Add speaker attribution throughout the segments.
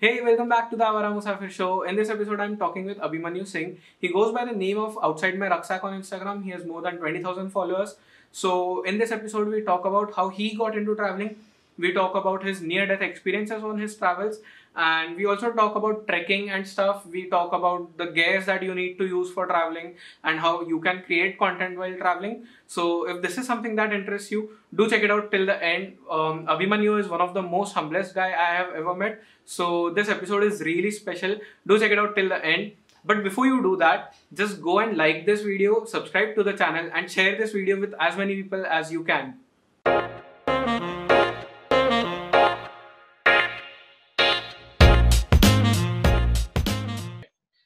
Speaker 1: Hey, welcome back to the Avara Musafir show. In this episode, I'm talking with Abhimanyu Singh. He goes by the name of Outside My Rucksack on Instagram. He has more than 20,000 followers. So, in this episode, we talk about how he got into traveling. We talk about his near death experiences on his travels and we also talk about trekking and stuff. We talk about the gears that you need to use for traveling and how you can create content while traveling. So if this is something that interests you do check it out till the end. Um, abhimanyu is one of the most humblest guy i have ever met. So this episode is really special. Do check it out till the end. But before you do that just go and like this video subscribe to the channel and share this video with as many people as you can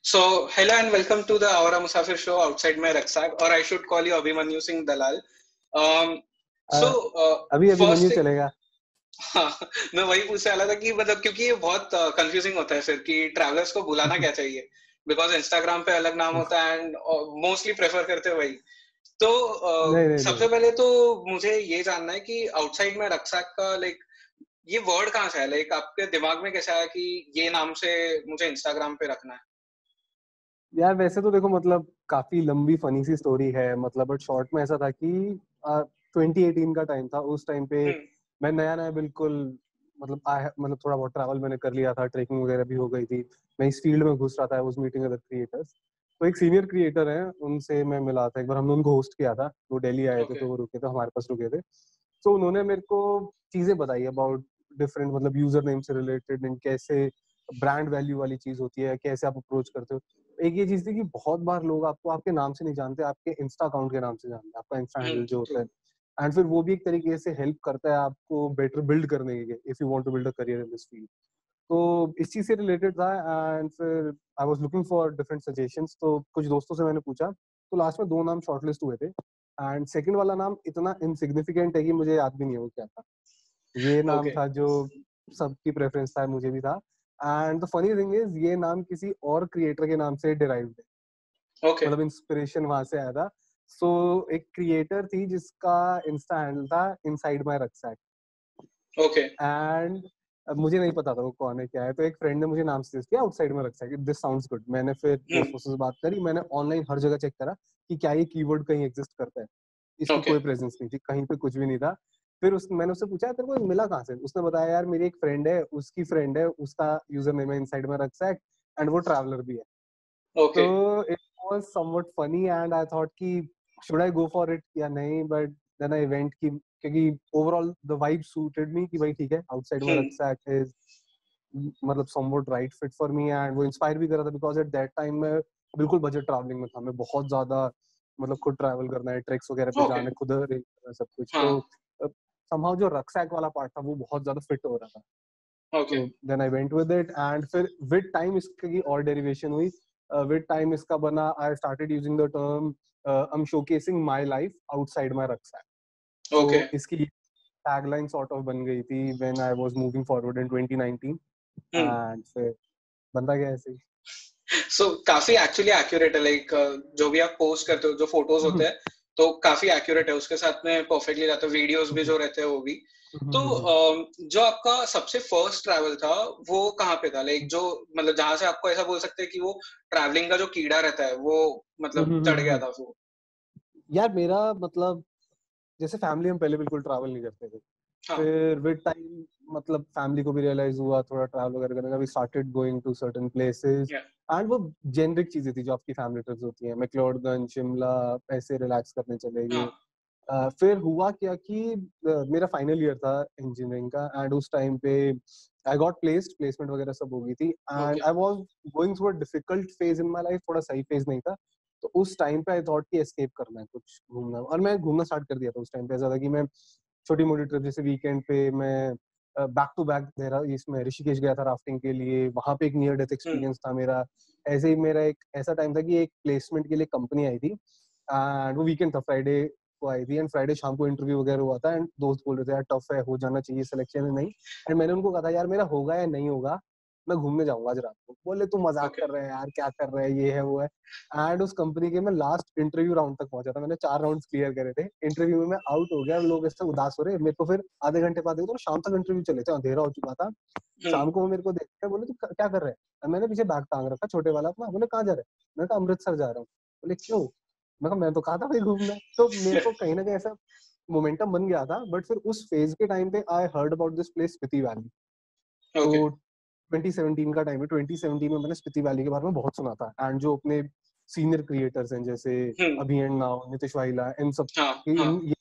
Speaker 1: So, hello and welcome to the Avara Musafir show outside my rucksack, or I should call you Abhimanyu Singh Dalal. Um,
Speaker 2: so, uh, अभी अभिमन्यु चलेगा।
Speaker 1: हाँ मैं वही पूछने वाला था कि मतलब क्योंकि ये बहुत कंफ्यूजिंग होता है फिर कि ट्रैवलर्स को बुलाना क्या चाहिए? बिकॉज़ इंस्टाग्राम पे अलग नाम होता है एंड मोस्टली प्रेफर करते वही। तो uh, सबसे. पहले तो मुझे ये जानना है कि आउटसाइड में रक्साक का लाइक ये वर्ड कहाँ से है लाइक आपके दिमाग में कैसा है कि ये नाम से मुझे इंस्टाग्राम पे रखना है?
Speaker 2: यार वैसे तो देखो मतलब काफ़ी लंबी फनी सी स्टोरी है मतलब बट शॉर्ट में ऐसा था कि ट्वेंटी एटीन का टाइम था उस टाइम पे हम्म। मैं नया नया बिल्कुल मतलब आ, मतलब थोड़ा बहुत ट्रैवल मैंने कर लिया था ट्रेकिंग वगैरह भी हो गई थी मैं इस फ़ील्ड में घुस रहा था उस मीटिंग अदर क्रिएटर्स तो एक सीनियर क्रिएटर है उनसे मैं मिला था एक बार हमने उनको होस्ट किया था वो दिल्ली आए थे तो वो रुके थे हमारे पास रुके थे। तो उन्होंने मेरे को चीज़ें बताई अबाउट डिफरेंट मतलब यूज़र नेम से रिलेटेड एंड कैसे ब्रांड वैल्यू वाली चीज़ होती है कैसे आप अप्रोच करते हो। एक ये चीज़ थी कि बहुत बार लोग आपको आपके नाम से नहीं जानते आपके इंस्टा अकाउंट के नाम से जानते हैं आपका इंस्टा हैंडल जो होता है। एंड फिर वो भी एक तरीके से हेल्प करता है आपको बेटर बिल्ड करने के लिए if you want to build a career in this field तो इस चीज़ से रिलेटेड था एंड फिर I was looking for different suggestions तो कुछ दोस्तों से मैंने पूछा तो लास्ट में दो नाम शॉर्टलिस्ट हुए थे। एंड सेकंड वाला नाम इतना इनसिग्निफिकेंट है कि मुझे याद भी नहीं है वो क्या था। ये नाम okay. था जो सबकी प्रेफरेंस था मुझे भी था। And the funny thing is ये नाम किसी और क्रिएटर के नाम से डिराइव्ड है। Okay. मतलब इंस्पिरेशन वहाँ से आया था। सो so, एक क्रिएटर थी जिसका इंस्टा हैंडल था inside my rucksack
Speaker 1: okay
Speaker 2: and मुझे नहीं पता था वो कौन है क्या है। तो एक फ्रेंड ने मुझे नाम सजेस्ट किया आउटसाइड में रक्सैक दिस साउंड्स गुड मैंने फिर दोस्तों hmm. से बात करी। मैंने ऑनलाइन हर जगह चेक करा कि क्या ये कीवर्ड कहीं एग्जिस्ट करता है। इसकी okay. कोई प्रेजेंस नहीं थी। कहीं पे कुछ भी नहीं था। फिर उस मैंने उससे पूछा तेरे को मिला कहाँ से? उसने बताया यार मेरी एक फ्रेंड है उसकी फ्रेंड है उसका यूज़र नेम है इनसाइड में रक्सैक एंड वो ट्रैवलर भी है.
Speaker 1: Okay.
Speaker 2: तो it was something funny and I thought कि should I go for it या नहीं? बट देन आई वेंट कि क्योंकि overall the vibe suited me कि भाई ठीक है आउटसाइड में रक्सैक इज़ मतलब something right fit for me and वो इंस्पायर भी कर रहा था बिकॉज़ एट दैट टाइम में बिल्कुल बजट ट्रैवलिंग में था मैं बहुत ज़्यादा मतलब खुद ट्रैवल करना है ट्रेक्स वगैरह पे जाने खुद सब कुछ। हाँ. तो somehow जो रक्सैक वाला पार्ट था वो बहुत ज़्यादा फिट हो रहा था
Speaker 1: okay
Speaker 2: so then i went with it and फिर with time इसकी और derivation हुई uh, with time इसका बना i started using the term uh, i'm showcasing my life outside my rucksack
Speaker 1: okay
Speaker 2: so, इसकी tagline sort of बन गई थी when i was moving forward in 2019 hmm. and फिर बनता गया ऐसे ही
Speaker 1: सो so, काफ़ी एक्चुअली एक्यूरेट है लाइक जो भी आप पोस्ट करते हो जो फ़ोटोज़ होते हैं तो काफ़ी एक्यूरेट है। उसके साथ में परफेक्टली है। वीडियोस भी जो रहते हैं वो भी। तो जो आपका सबसे फ़र्स्ट ट्रैवल था वो कहाँ पे था? लाइक जो मतलब जहाँ से आपको ऐसा बोल सकते हैं कि वो ट्रैवलिंग का जो कीड़ा रहता है वो मतलब चढ़ गया था वो।
Speaker 2: यार मेरा मतलब जैसे फैमिली हम पहले बिल्कुल ट्रैवल नहीं करते थे। हाँ. फिर विद टाइम मतलब फैमिली को भी रियलाइज़ हुआ थोड़ा ट्रैवल वगैरह करने का। We started going to certain places and वो जेनरिक चीज़ें थी जो आपकी फैमिली ट्रिप्स होती हैं मैक्लोडगंज शिमला ऐसे रिलैक्स करने चले गए। uh, फिर हुआ क्या कि uh, मेरा फाइनल ईयर था इंजीनियरिंग का एंड उस टाइम पे आई गॉट प्लेस्ड प्लेसमेंट वगैरह सब हो गई थी and I was going through a difficult phase in my life थोड़ा सही फ़ेज़ नहीं था तो उस टाइम पे आई थॉट कि एस्केप करना है कुछ घूमना। और मैं घूमना स्टार्ट कर दिया था उस टाइम पे ऐसा था कि मैं छोटी मोटी ट्रिप जैसे वीकेंड पे मैं बैक टू बैक मेरा इसमें ऋषिकेश गया था राफ्टिंग के लिए वहाँ पे एक नियर डेथ एक्सपीरियंस था मेरा। ऐसे ही मेरा एक ऐसा टाइम था कि एक प्लेसमेंट के लिए कंपनी आई थी एंड वो वीकेंड था फ्राइडे को आई थी एंड फ्राइडे शाम को इंटरव्यू वगैरह हुआ था एंड दोस्त बोल रहे थे यार टफ है हो जाना चाहिए सिलेक्शन है नहीं? एंड मैंने उनको कहा था यार मेरा होगा या नहीं होगा? मैं घूमने जाऊँगा आज रात को। बोले तू मज़ाक okay. कर रहे हैं यार क्या कर रहे हैं ये है वो है। एंड उस कंपनी के मैं लास्ट इंटरव्यू राउंड तक पहुँचा था। मैंने चार राउंड क्लियर करे थे। इंटरव्यू में मैं आउट हो गया लोग ऐसे उदास हो रहे मेरे को फिर आधे घंटे बाद तो शाम तक इंटरव्यू चले थे अंधेरा हो चुका था। हम्म। शाम को वो मेरे को देख के बोले तू क्या कर रहे हैं? मैंने पीछे बैग टांग रखा छोटे वाला अपना। बोले कहाँ जा रहे मैं कहा अमृतसर जा रहा हूँ। बोले क्यों? मैं मैं तो कहा था भाई घूमना। तो मेरे को कहीं ना कहीं ऐसा मोमेंटम बन गया था। बट फिर उस फ़ेज़ के टाइम पे I heard about this place Spiti valley तो 2017 का टाइम है। 2017 में मैंने स्पीति वैली के बारे में बहुत सुना था। एंड जो अपने सीनियर क्रिएटर्स हैं जैसे हम्म। अभी एंड नाउ नितिश वाइला इन सब हाँ, हाँ. ये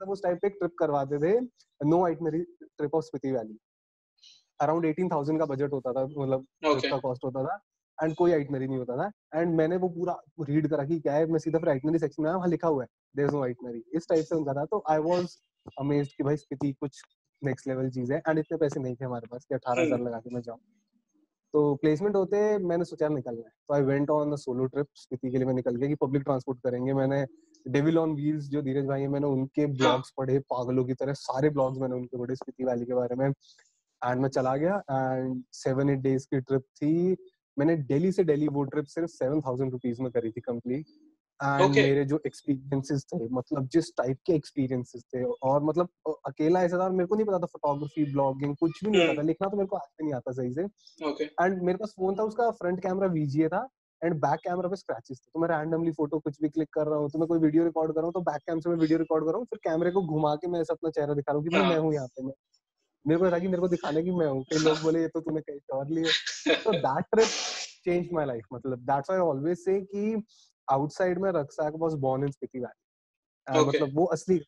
Speaker 2: सब उस टाइप पे ट्रिप करवाते थे no itinerary trip of Spiti valley around 18000 का बजट होता था मतलब okay. का कॉस्ट होता था। एंड कोई आइटनरी नहीं होता था। एंड मैंने वो पूरा रीड करा कि क्या है मैं सीधा फिर आइटनरी सेक्शन में वहाँ लिखा हुआ है देयर इज़ नो आइटनरी इस टाइप से उनका था। तो आई वाज अमेज्ड कि भाई स्पीति कुछ नेक्स्ट लेवल चीज़ है एंड इतने पैसे नहीं थे हमारे पास कि अठारह हज़ार हम्म। लगा के मैं जाऊँ। तो प्लेसमेंट होते मैंने सोचा निकलना है। तो I went on solo trip Spiti के लिए मैं निकल गया कि पब्लिक ट्रांसपोर्ट करेंगे। मैंने डेविल ऑन व्हील्स जो धीरज भाई है मैंने उनके ब्लॉग्स। पढ़े पागलों की तरह सारे ब्लॉग्स मैंने उनके पढ़े स्पीति वैली के बारे में। एंड मैं चला गया एंड सेवन एट डेज़ की ट्रिप थी। मैंने दिल्ली से दिल्ली वो ट्रिप सिर्फ़ सेवन थाउज़ेंड रुपीज़ में करी थी कंप्लीट एंड okay. मेरे जो एक्सपीरियंसेस थे मतलब जिस टाइप के एक्सपीरियंसेस थे और मतलब अकेला ऐसा था मेरे को नहीं पता था फोटोग्राफी ब्लॉगिंग कुछ भी नहीं पता था हम्म। लिखना तो मेरे को आज भी नहीं आता सही से एंड okay. मेरे पास फ़ोन था उसका फ्रंट कैमरा वीजीए था एंड बैक कैमरा पे स्क्रैचेस थे तो मैं रैंडमली फ़ोटो कुछ भी क्लिक कर रहा हूँ तो मैं कोई वीडियो रिकॉर्ड कर रहा हूँ तो बैक कैम से मैं वीडियो रिकॉर्ड कर रहा हूँ फिर कैमरे को घुमा के मैं ऐसा अपना चेहरा दिखा रहा हूँ कि हाँ। मैं हूँ यहाँ पे मैं मेरे को था कि मेरे को दिखाने की मैं हूँ कई लोग बोले ये तो तूने कहीं और लिए तो that trip change my life मतलब दैट्स आई ऑलवेज से कि आउटसाइड में rucksack was born in Spiti valley. मतलब वो असली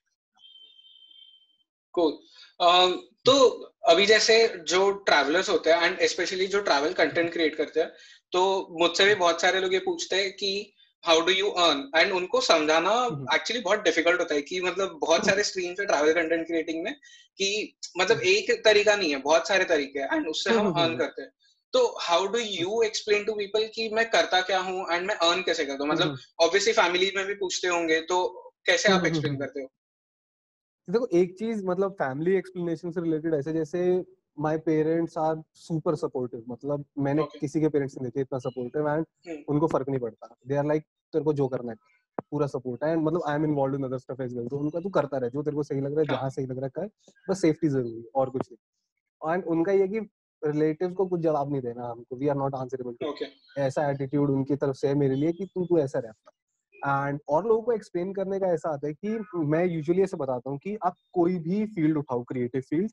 Speaker 1: कूल um, तो अभी जैसे जो ट्रैवलर्स होते हैं एंड स्पेशली जो ट्रैवल कंटेंट क्रिएट करते हैं तो मुझसे भी बहुत सारे लोग ये पूछते हैं कि how do you earn and उनको समझाना एक्चुअली बहुत डिफ़िकल्ट होता है कि मतलब बहुत सारे स्ट्रीम है ट्रैवल कंटेंट क्रिएटिंग में कि मतलब एक तरीका नहीं है बहुत सारे तरीके हैं एंड उससे हम अर्न करते हैं। तो how do you explain to people कि मैं करता क्या हूँ एंड मैं अर्न कैसे करता हूँ? मतलब ऑब्वियसली फैमिली में भी पूछते होंगे तो कैसे आप एक्सप्लेन करते हो?
Speaker 2: देखो एक चीज़ मतलब फैमिली एक्सप्लेनेशन से रिलेटेड ऐसे जैसे my parents are super supportive मतलब मैंने okay. किसी के पेरेंट्स नहीं देखे इतना सपोर्टिव एंड. उनको फ़र्क नहीं पड़ता। दे आर लाइक तेरे को जो करना है पूरा सपोर्ट है एंड मतलब I am involve in other stuff as well तो उनका तू करता रहे जो तेरे को सही लग रहा है हाँ। जहाँ सही लग रहा है कर बस सेफ्टी ज़रूरी है और कुछ नहीं। एंड उनका ये कि रिलेटिव को कुछ जवाब नहीं देना हमको। वी आर नॉट आंसरेबल ऐसा एटीट्यूड उनकी तरफ़ से है मेरे लिए कि तू तू ऐसा रहता एंड और लोगों को एक्सप्लेन करने का ऐसा आता है कि मैं यूजुअली ऐसे बताता हूँ कि आप कोई भी फ़ील्ड उठाओ क्रिएटिव फ़ील्ड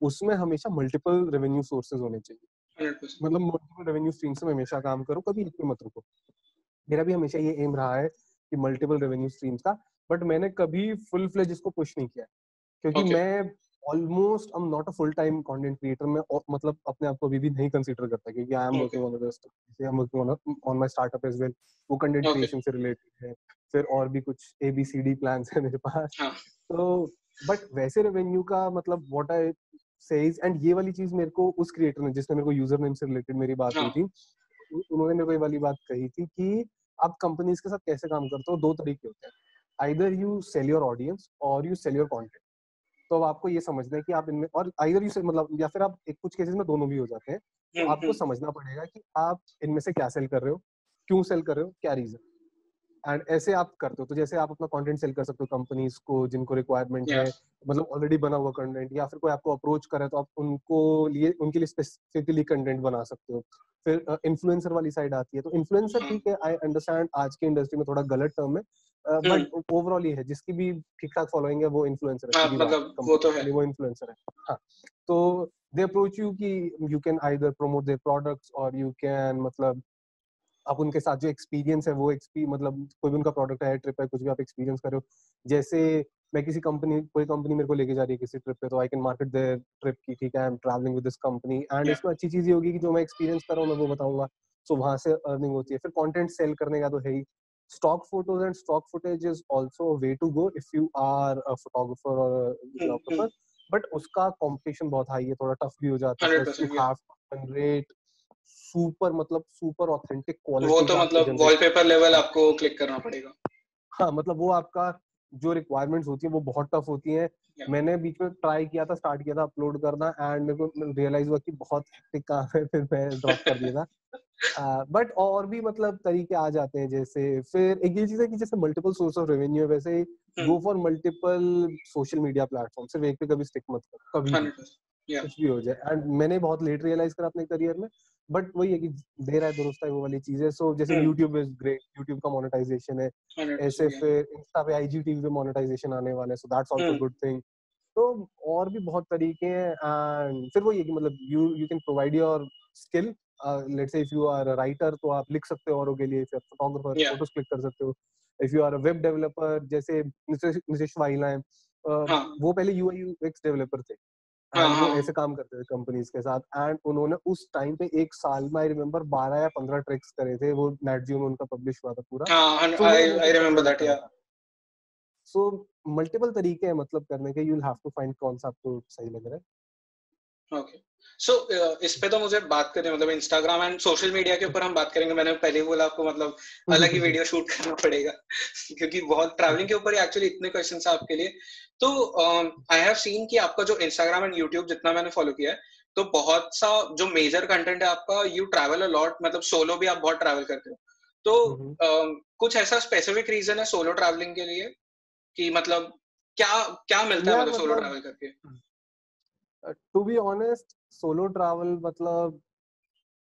Speaker 2: उसमें हमेशा मल्टीपल रेवेन्यू सोर्सेज होने चाहिए। मतलब मल्टीपल रेवेन्यू स्ट्रीम से हमेशा काम करो कभी एक मत रुको। मेरा भी हमेशा ये एम रहा है कि मल्टीपल रेवेन्यू स्ट्रीम्स का बट मैंने कभी फुल फ्लेज इसको पुश नहीं किया क्योंकि okay. मैं almost I am not a full time content creator मैं मतलब अपने आप को अभी भी नहीं कंसीडर करता क्योंकि I am working on I am working on on my startup as well वो कंटेंट क्रिएशन से रिलेटेड है फिर और भी कुछ A B C D plans है मेरे पास। हाँ. तो बट वैसे रेवेन्यू का मतलब व्हाट आई सेज एंड ये वाली चीज़ मेरे को उस क्रिएटर ने जिसने मेरे को यूज़र नेम से रिलेटेड मेरी बात हुई हाँ। थी उन्होंने मेरे को ये वाली बात कही थी कि आप कंपनीज़ के साथ कैसे काम करते हो दो तरीके होते हैं। Either you sell your audience और यू सेल योर कंटेंट तो अब आपको ये समझना है कि आप इनमें और आइदर यू मतलब या फिर आप एक कुछ केसेस में दोनों भी हो जाते हैं तो हम्म, आपको हम्म। समझना पड़ेगा कि आप इनमें से क्या सेल कर रहे हो क्यों सेल कर रहे हो क्या रीजन एंड ऐसे आप करते हो तो जैसे आप अपना कंटेंट सेल कर सकते हो कंपनीज़ को जिनको रिक्वायरमेंट है मतलब ऑलरेडी बना हुआ कंटेंट या फिर कोई आपको अप्रोच करे तो आप उनको लिए उनके लिए स्पेसिफिकली कंटेंट बना सकते हो फिर इन्फ्लुएंसर uh, वाली साइड आती है तो इन्फ्लुएंसर हाँ। ठीक है आई अंडरस्टैंड आज की इंडस्ट्री में थोड़ा गलत टर्म है बट ओवरऑल ये है जिसकी भी ठीक ठाक फॉलोइंग है वो इन्फ्लुएंसर है हाँ, मतलब वो तो है वो इन्फ्लुएंसर है। हाँ तो दे अप्रोच यू कि you can either promote their products और यू कैन मतलब आप उनके साथ जो एक्सपीरियंस है वो एक्सपी मतलब कोई भी उनका प्रोडक्ट है ट्रिप है कुछ भी आप एक्सपीरियंस कर रहे हो जैसे मैं किसी कंपनी कोई कंपनी मेरे को लेके जा रही है किसी ट्रिप पे तो I can market the trip की ठीक है I am travelling with this company and इसमें अच्छी चीज़ ये होगी कि जो मैं एक्सपीरियंस कर रहा हूँ मैं वो बताऊँगा सो वहाँ से अर्निंग होती है। फिर कंटेंट सेल करने का तो है ही stock photos and stock footage is also a way to go if you are a photographer or a videographer but उसका कंपटीशन बहुत हाई है थोड़ा टफ भी हो जाता है you have to generate super मतलब सुपर ऑथेंटिक क्वालिटी
Speaker 1: वो तो मतलब वॉलपेपर लेवल आपको क्लिक करना पड़ेगा।
Speaker 2: हाँ मतलब वो आपका जो रिक्वायरमेंट्स होती है वो बहुत टफ होती हैं। Yeah. मैंने बीच में ट्राई किया था स्टार्ट किया था अपलोड करना एंड मेरे को रियलाइज़ हुआ कि बहुत हेक्टिक काम है फिर मैं ड्रॉप कर दिया था। बट uh, और भी मतलब तरीके आ जाते हैं जैसे फिर एक ये चीज़ है कि जैसे मल्टीपल सोर्स ऑफ़ रेवेन्यू है वैसे go for multiple social media platform सिर्फ़ एक पे कभी स्टिक मत करो कभी कुछ भी हो जाए। एंड मैंने बहुत लेट रियलाइज़ करा अपने करियर में। बट वही है कि देर है दुरुस्त है वो वाली चीज़। सो जैसे यूट्यूब इज़ ग्रेट यूट्यूब का मोनेटाइजेशन है। ऐसे फिर इंस्टा पे आईजीटीवी पे मोनेटाइजेशन आने वाला है। So that's also good thing तो और भी बहुत तरीके हैं एंड फिर वही है कि मतलब you you can provide your skill let's say if you are a writer तो आप लिख सकते हो औरों के लिए। If you are photographer photos click कर सकते हो। If you are a web developer जैसे निशिश वाइला है हाँ. वो पहले यूआई यूएक्स डेवलपर थे। वो हाँ। ऐसे काम करते थे कंपनीज़ के साथ। एंड उन्होंने उस टाइम पे एक साल में आई रिमेम्बर 12 या 15 ट्रैक्स करे थे। वो नेटजियो में उनका पब्लिश हुआ था पूरा। आई रिमेम्बर दैट या सो मल्टीपल तरीके हैं मतलब करने के। You will have to find कौन सा आपको सही लग रहा है।
Speaker 1: ओके सो so, uh, इस पे तो मुझे बात करनी मतलब इंस्टाग्राम एंड सोशल मीडिया के ऊपर हम बात करेंगे। मैंने पहले ही बोला आपको मतलब अलग ही वीडियो शूट करना पड़ेगा क्योंकि बहुत ट्रैवलिंग के ऊपर एक्चुअली इतने क्वेश्चन है आपके लिए। तो आई हैव सीन कि आपका जो इंस्टाग्राम एंड यूट्यूब जितना मैंने फॉलो किया है तो बहुत सा जो मेजर कंटेंट है आपका यू ट्रैवल अ लॉट मतलब सोलो भी आप बहुत ट्रैवल करते हो। तो uh, कुछ ऐसा स्पेसिफिक रीजन है सोलो ट्रैवलिंग के लिए कि मतलब क्या क्या मिलता है मतलब सोलो ट्रैवल करके?
Speaker 2: To be honest solo travel मतलब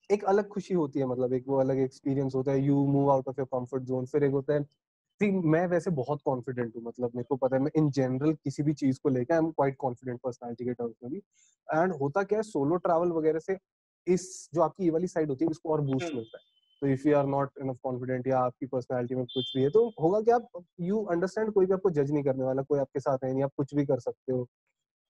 Speaker 2: एक अलग खुशी होती है मतलब एक वो अलग एक्सपीरियंस होता है। You move out of your comfort zone फिर एक होता है। सी मैं वैसे बहुत कॉन्फिडेंट हूँ मतलब मेरे को पता है मैं इन जनरल किसी भी चीज़ को लेकर I am quite confident personality के टर्म्स में भी। एंड होता क्या है सोलो ट्रैवल वगैरह से इस जो आपकी ये वाली साइड होती है उसको और बूस्ट हम्म। मिलता है। तो if you are not enough confident या आपकी पर्सनालिटी में कुछ भी है तो होगा कि आप यू अंडरस्टैंड कोई भी आपको जज नहीं करने वाला कोई आपके साथ है नहीं आप कुछ भी कर सकते हो।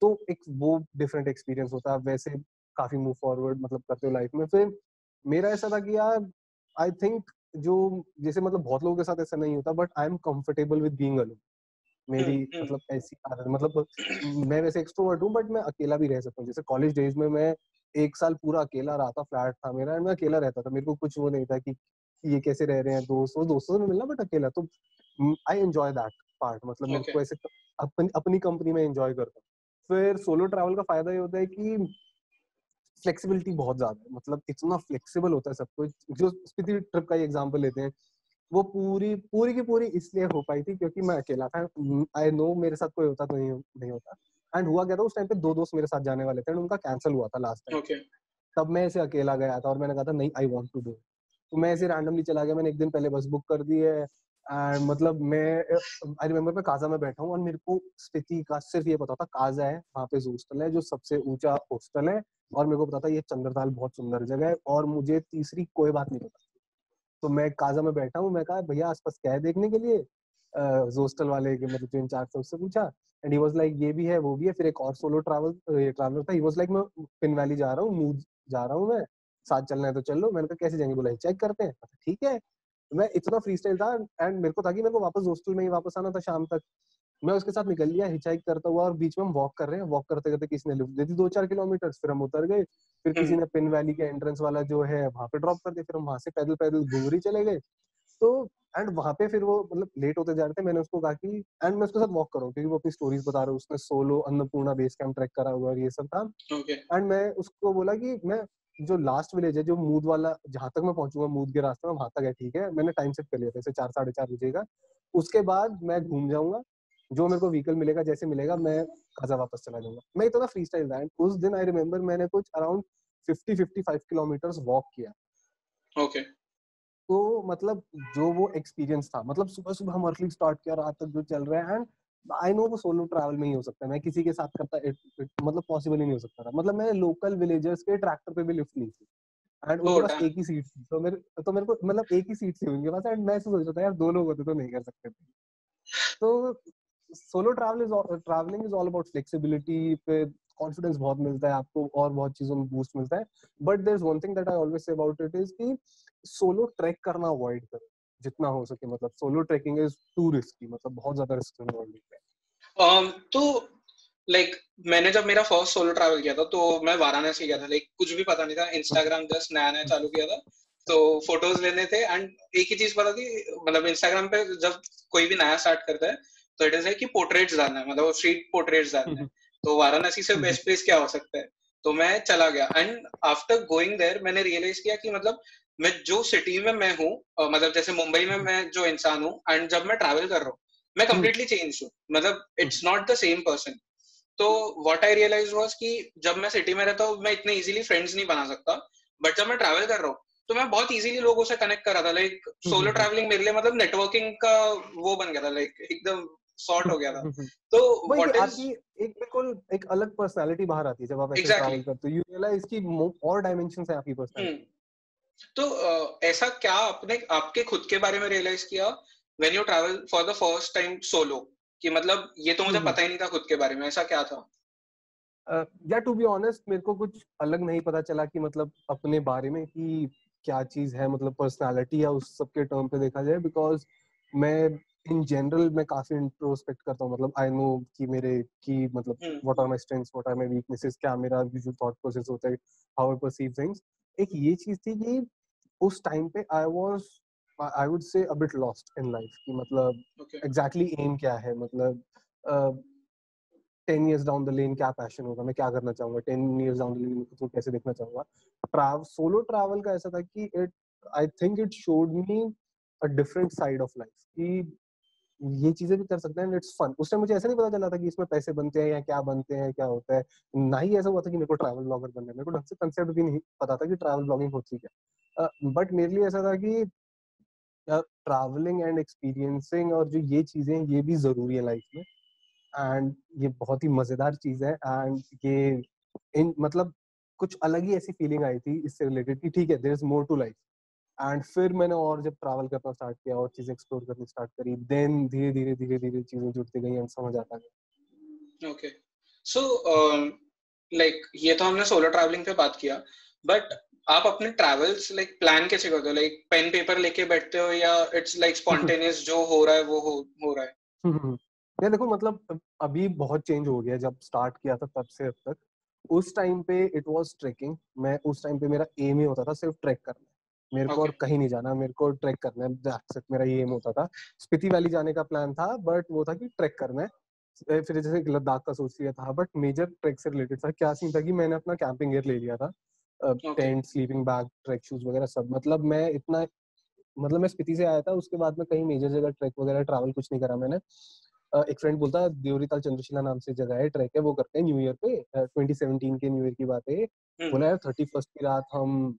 Speaker 2: तो एक वो डिफरेंट एक्सपीरियंस होता है वैसे काफ़ी मूव फॉरवर्ड मतलब करते हो लाइफ में। फिर मेरा ऐसा था कि यार आई थिंक जो जैसे मतलब बहुत लोगों के साथ ऐसा नहीं होता but I am comfortable with being alone मेरी हम्म, हम्म। मतलब ऐसी आदत मतलब मैं वैसे एक्सट्रोवर्ट हूँ बट मैं अकेला भी रह सकता हूँ। जैसे कॉलेज डेज़ में मैं एक साल पूरा अकेला रहा था फ्लैट था मेरा एंड मैं अकेला रहता था। मेरे को कुछ वो नहीं था कि ये कैसे रह रहे हैं दोस्त वो दोस्तों से मिलना बट अकेला। तो आई एंजॉय दैट पार्ट मतलब मेरे को ऐसे अपनी अपनी कंपनी में एंजॉय करता हूँ। फिर सोलो ट्रैवल का फ़ायदा ये होता है कि फ्लेक्सिबिलिटी बहुत ज़्यादा है। मतलब इतना फ्लेक्सिबल होता है सब कुछ। जो स्पीति ट्रिप का एग्ज़ाम्पल लेते हैं वो पूरी पूरी की पूरी इसलिए हो पाई थी क्योंकि मैं अकेला था। आई नो मेरे साथ कोई होता तो नहीं नहीं होता। एंड हुआ क्या था उस टाइम पे दो दोस्त मेरे साथ जाने वाले थे एंड उनका कैंसिल हुआ था लास्ट टाइम okay. तब मैं ऐसे अकेला गया था और मैंने कहा था नहीं आई वॉन्ट टू डू तो मैं ऐसे रैंडमली चला गया। मैंने एक दिन पहले बस बुक कर दी है। एंड मतलब मैं आई रिमेम्बर मैं काजा में बैठा हूँ और मेरे को स्थिति का सिर्फ़ ये पता था काजा है, वहाँ पे हॉस्टल है, जो सबसे ऊँचा हॉस्टल है और मेरे को पता था ये चंद्रताल बहुत सुंदर जगह है और मुझे तीसरी कोई बात नहीं पता तो मैं काजा में बैठा हूँ, मैं कहा, भैया, आसपास क्या है देखने के लिए? हॉस्टल वाले के मतलब जो इंचार्ज था उससे पूछा एंड ही वाज लाइक ये भी है, वो भी है। फिर एक और सोलो ट्रैवल ट्रैवलर था ही वाज लाइक मैं पिन वैली जा रहा हूँ मूव जा रहा हूँ मैं, साथ चलना है तो चल। लो मैंने कहा, कैसे जाएँगे? बोला चेक करते हैं। ठीक है। मैं इतना फ्री स्टाइल था एंड मेरे को था कि मेरे को वापस हॉस्टल में ही वापस आना था शाम तक। मैं उसके साथ निकल लिया हिचाइक करता हुआ और बीच में हम वॉक कर रहे हैं। वॉक करते करते किसी ने लिफ्ट दे दी दो चार किलोमीटर फिर हम उतर गए। फिर किसी हम्म। ने पिन वैली के एंट्रेंस वाला जो है वहाँ पे ड्रॉप कर दिया। फिर हम वहाँ से पैदल पैदल घूमरी चले गए। तो एंड वहाँ पे फिर वो मतलब लेट होते जा रहे थे मैंने उसको कहा कि एंड मैं उसके साथ वॉक करूँ क्योंकि वो अपनी स्टोरीज बता रहा है। उसने solo Annapurna base camp trek करा हुआ और ये सब था। एंड मैं उसको बोला कि मैं जो लास्ट विलेज है जो मूद वाला जहाँ तक मैं पहुंचूँगा मूद के रास्ते में वहाँ तक है ठीक है? मैंने टाइम सेट कर लिया था चार साढ़े चार बजे का। उसके बाद मैं घूम जाऊँगा जो मेरे को व्हीकल मिलेगा जैसे मिलेगा मैं खाजा वापस चला जाऊँगा। मैं इतना फ्री स्टाइल था उस दिन आई रिमेम्बर मैंने कुछ around fifty fifty five kilometre walk किया।
Speaker 1: Okay okay.
Speaker 2: तो मतलब जो वो एक्सपीरियंस था मतलब सुबह सुबह हम अर्ली स्टार्ट किया रात तक जो चल रहा है एंड आई नो वो सोलो ट्रैवल में ही हो सकता है। मैं किसी के साथ करता it, it, मतलब पॉसिबल ही नहीं हो सकता था। मतलब मैंने लोकल विलेजर्स के ट्रैक्टर पे भी लिफ्ट ली थी। एंड उनके पास एक ही सीट थी। तो मेरे तो मेरे को मतलब एक ही सीट थी उनके पास। एंड मैं सोच रहा था यार दो लोग होते तो नहीं कर सकते थे। तो solo travel is travelling is all about flexibility पे कॉन्फिडेंस बहुत मिलता है आपको और बहुत चीज़ों में बूस्ट मिलता है। But there is one thing that I always say about it is कि सोलो ट्रैक करना अवॉइड करो। जितना हो सके मतलब solo trekking is too risky मतलब बहुत ज़्यादा रिस्क इन्वॉल्व है।
Speaker 1: Um, तो लाइक like, मैंने जब मेरा फ़र्स्ट सोलो ट्रैवल किया था तो मैं वाराणसी गया था। लाइक like, कुछ भी पता नहीं था इंस्टाग्राम जस्ट नया नया चालू किया था। तो फ़ोटोज़ लेने थे एंड एक ही चीज़ पता थी मतलब इंस्टाग्राम पे जब कोई भी नया स्टार्ट करता है तो इट इज़ है कि पोर्ट्रेट्स जाना है मतलब स्ट्रीट पोर्ट्रेट्स जाना है। तो वाराणसी से बेस्ट प्लेस क्या हो सकता है? तो मैं चला गया। एंड आफ्टर गोइंग देयर मैंने रियलाइज़ किया कि मतलब मैं जो सिटी में मैं हूँ मतलब जैसे मुंबई में मैं जो इंसान हूँ एंड जब मैं ट्रैवल कर रहा हूँ मैं कम्प्लीटली चेंज हूँ। मतलब it's not the same person तो व्हाट आई रियलाइज़ वाज कि जब मैं सिटी में रहता हूँ मैं इतने इजीली फ्रेंड्स नहीं बना सकता बट जब मैं ट्रैवल कर रहा हूँ तो मैं बहुत इजीली लोगों से कनेक्ट कर रहा था। लाइक सोलो ट्रैवलिंग मेरे लिए मतलब नेटवर्किंग का वो बन गया था लाइक एकदम सॉर्ट हो गया था। तो व्हाट इज़
Speaker 2: एक बिल्कुल एक अलग पर्सनालिटी बाहर आती है जब आप ऐसे ट्रैवल करते हो। यू रियलाइज़ कि और डायमेंशंस है आपकी पर्सनालिटी
Speaker 1: हम्म। तो ऐसा क्या आपने आपके खुद के बारे में रियलाइज़ किया when you travel for the first time solo कि मतलब ये तो मुझे पता ही नहीं था खुद के बारे में ऐसा क्या था?
Speaker 2: या टू बी ऑनेस्ट मेरे को कुछ अलग नहीं पता चला कि मतलब अपने बारे में कि क्या चीज़ है मतलब पर्सनालिटी या उस सब के टर्म पे देखा जाए बिकॉज़ मैं इन जनरल मैं काफ़ी इंट्रोस्पेक्ट करता हूँ मतलब आई नो कि मेरे की मतलब what are my strengths what are my weaknesses क्या मेरा जो थॉट प्रोसेस होता है हाउ आई परसीव थिंग्स एक ये चीज़ थी कि उस टाइम पे आई was I would say a bit lost in life कि मतलब एग्जैक्टली okay. एम exactly क्या है मतलब ten years down the lane क्या पैशन होगा मैं क्या करना चाहूँगा ten years down the lane को कैसे देखना चाहूँगा। ट्रैवल सोलो ट्रैवल का ऐसा था कि it I think it showed me a different side of life कि ये चीज़ें भी कर सकते हैं इट्स फन उस टाइम मुझे ऐसा नहीं पता चला था कि इसमें पैसे बनते हैं या क्या बनते हैं, क्या होता है। ना ही ऐसा हुआ था कि मेरे को ट्रैवल ब्लॉगर बनना है मेरे को ढंग से कंसेप्ट भी नहीं पता था कि ट्रैवल ब्लॉगिंग होती है बट मेरे लिए ऐसा था कि ट्रैवलिंग एंड एक्सपीरियंसिंग और जो ये चीज़ें ये भी ज़रूरी है लाइफ में। एंड ये बहुत ही मज़ेदार चीज़ है एंड ये इन मतलब कुछ अलग ही ऐसी फीलिंग आई थी इससे रिलेटेड कि ठीक है there is more to life and फिर मैंने और जब ट्रैवल करना स्टार्ट किया और चीज़ें एक्सप्लोर करनी स्टार्ट करी देन धीरे धीरे धीरे धीरे चीज़ें जुड़ती गई एंड समझ आता
Speaker 1: गया। ओके सो लाइक ये तो हमने सोलो ट्रैवलिंग पे बात किया बट आप अपने ट्रैवल्स लाइक प्लान कैसे करते हो? लाइक पेन पेपर लेके बैठते हो या इट्स लाइक स्पॉन्टेनियस जो हो रहा है वो हो हो रहा है।
Speaker 2: या देखो मतलब अभी बहुत चेंज हो गया जब स्टार्ट किया था तब से अब तक। उस टाइम पे इट वाज ट्रेकिंग मैं उस टाइम पे मेरा एम ही होता था सिर्फ़ ट्रैक करना। मेरे को और कहीं नहीं जाना मेरे को ट्रैक करना है। दैट्स इट मेरा ये एम होता था। स्पीति वैली जाने का प्लान था बट वो था कि ट्रैक करना है। फिर जैसे लद्दाख का सोच लिया था बट मेजर ट्रैक से रिलेटेड था। क्या सीन था कि मैंने अपना कैंपिंग गियर ले लिया था। Tent sleeping bag trek shoes वगैरह सब। मतलब मैं इतना मतलब मैं स्पीति से आया था उसके बाद में कहीं मेजर जगह ट्रैक वगैरह ट्रैवल कुछ नहीं करा मैंने। एक फ्रेंड बोलता है देवरीताल चंद्रशिला नाम से जगह है ट्रैक है वो करते हैं न्यू ईयर पे। 2017 के न्यू ईयर की बात है हम्म। बोला यार थर्टी फ़र्स्ट की रात हम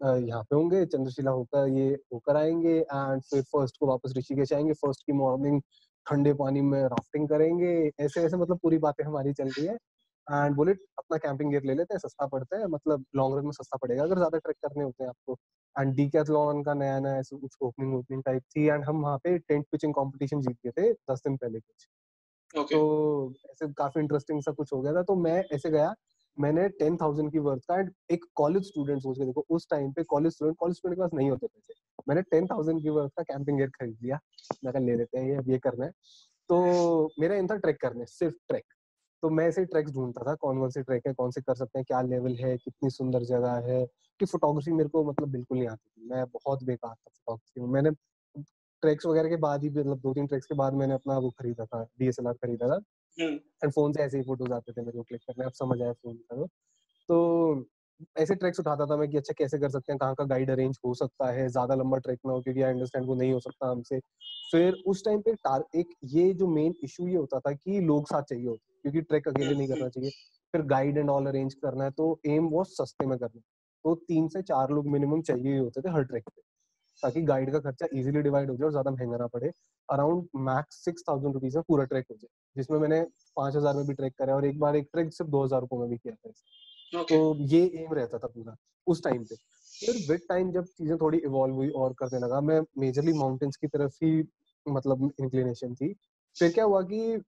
Speaker 2: यहाँ पे होंगे चंद्रशिला होकर ये होकर आएँगे एंड फिर फ़र्स्ट को वापस ऋषिकेश आएँगे। फ़र्स्ट की मॉर्निंग ठंडे पानी में राफ्टिंग करेंगे। ऐसे ऐसे मतलब पूरी बातें हमारी चल रही है। एंड बोले अपना कैंपिंग गियर ले लेते हैं सस्ता पड़ता है। मतलब लॉन्ग रन में सस्ता पड़ेगा अगर ज़्यादा ट्रैक करने होते हैं आपको। एंड डीकैथलॉन का नया नया ऐसे कुछ ओपनिंग ओपनिंग टाइप थी। एंड हम वहाँ पे टेंट पिचिंग कॉम्पिटिशन जीत गए थे दस दिन पहले कुछ। Okay. तो ऐसे काफ़ी इंटरेस्टिंग सा कुछ हो गया था। तो मैं ऐसे गया मैंने टेन थाउज़ेंड की वर्थ का एंड एक कॉलेज स्टूडेंट सोच के देखो, उस टाइम पे कॉलेज स्टूडेंट कॉलेज स्टूडेंट के पास नहीं होते पैसे। मैंने टेन थाउज़ेंड की वर्थ का कैंपिंग गियर खरीद लिया। मैं कहा, ले लेते हैं, ये, अब ये करना है। तो मेरा इन था ट्रैक करने, सिर्फ़ ट्रैक तो मैं ऐसे ट्रैक्स ढूंढता था, कौन कौन से ट्रैक है, कौन से कर सकते हैं, क्या लेवल है, कितनी सुंदर जगह है, कि फोटोग्राफी मेरे को मतलब बिल्कुल नहीं आती थी। मैं बहुत बेकार था फोटोग्राफी में। मैंने ट्रैक्स वगैरह के बाद ही मतलब दो तीन ट्रैक्स के बाद मैंने अपना वो खरीदा था डीएसएलआर खरीदा था। And hmm. फ़ोन से ऐसे ही फ़ोटोज़ आते थे मेरे को क्लिक करने अब समझ आया फ़ोन का। तो ऐसे ट्रैक्स उठाता था मैं कि अच्छा कैसे कर सकते हैं कहाँ का गाइड अरेंज हो सकता है ज़्यादा लंबा ट्रैक ना हो क्योंकि आई अंडरस्टैंड वो नहीं हो सकता हमसे। फिर उस टाइम पे टार, एक ये जो मेन इशू ये होता था कि लोग साथ चाहिए होते क्योंकि ट्रैक अकेले नहीं करना चाहिए। फिर गाइड एंड ऑल अरेंज करना है तो एम वो सस्ते में करना। तो तीन से चार लोग मिनिमम चाहिए ही होते थे हर ट्रैक पे। ताकि गाइड का खर्चा इजीली डिवाइड हो जाए और ज़्यादा महँगा ना पड़े। Around max six thousand rupees में पूरा ट्रैक हो जाए जिसमें मैंने पाँच हज़ार में भी ट्रैक करा और एक बार एक ट्रैक सिर्फ़ दो हज़ार रुपये में भी किया था okay. तो ये एम रहता था पूरा उस टाइम पे। फिर विद टाइम जब चीज़ें थोड़ी इवॉल्व हुई और करने लगा मैं मेजरली माउंटेन्स की तरफ़ ही मतलब इंक्लिनेशन थी। फिर क्या हुआ कि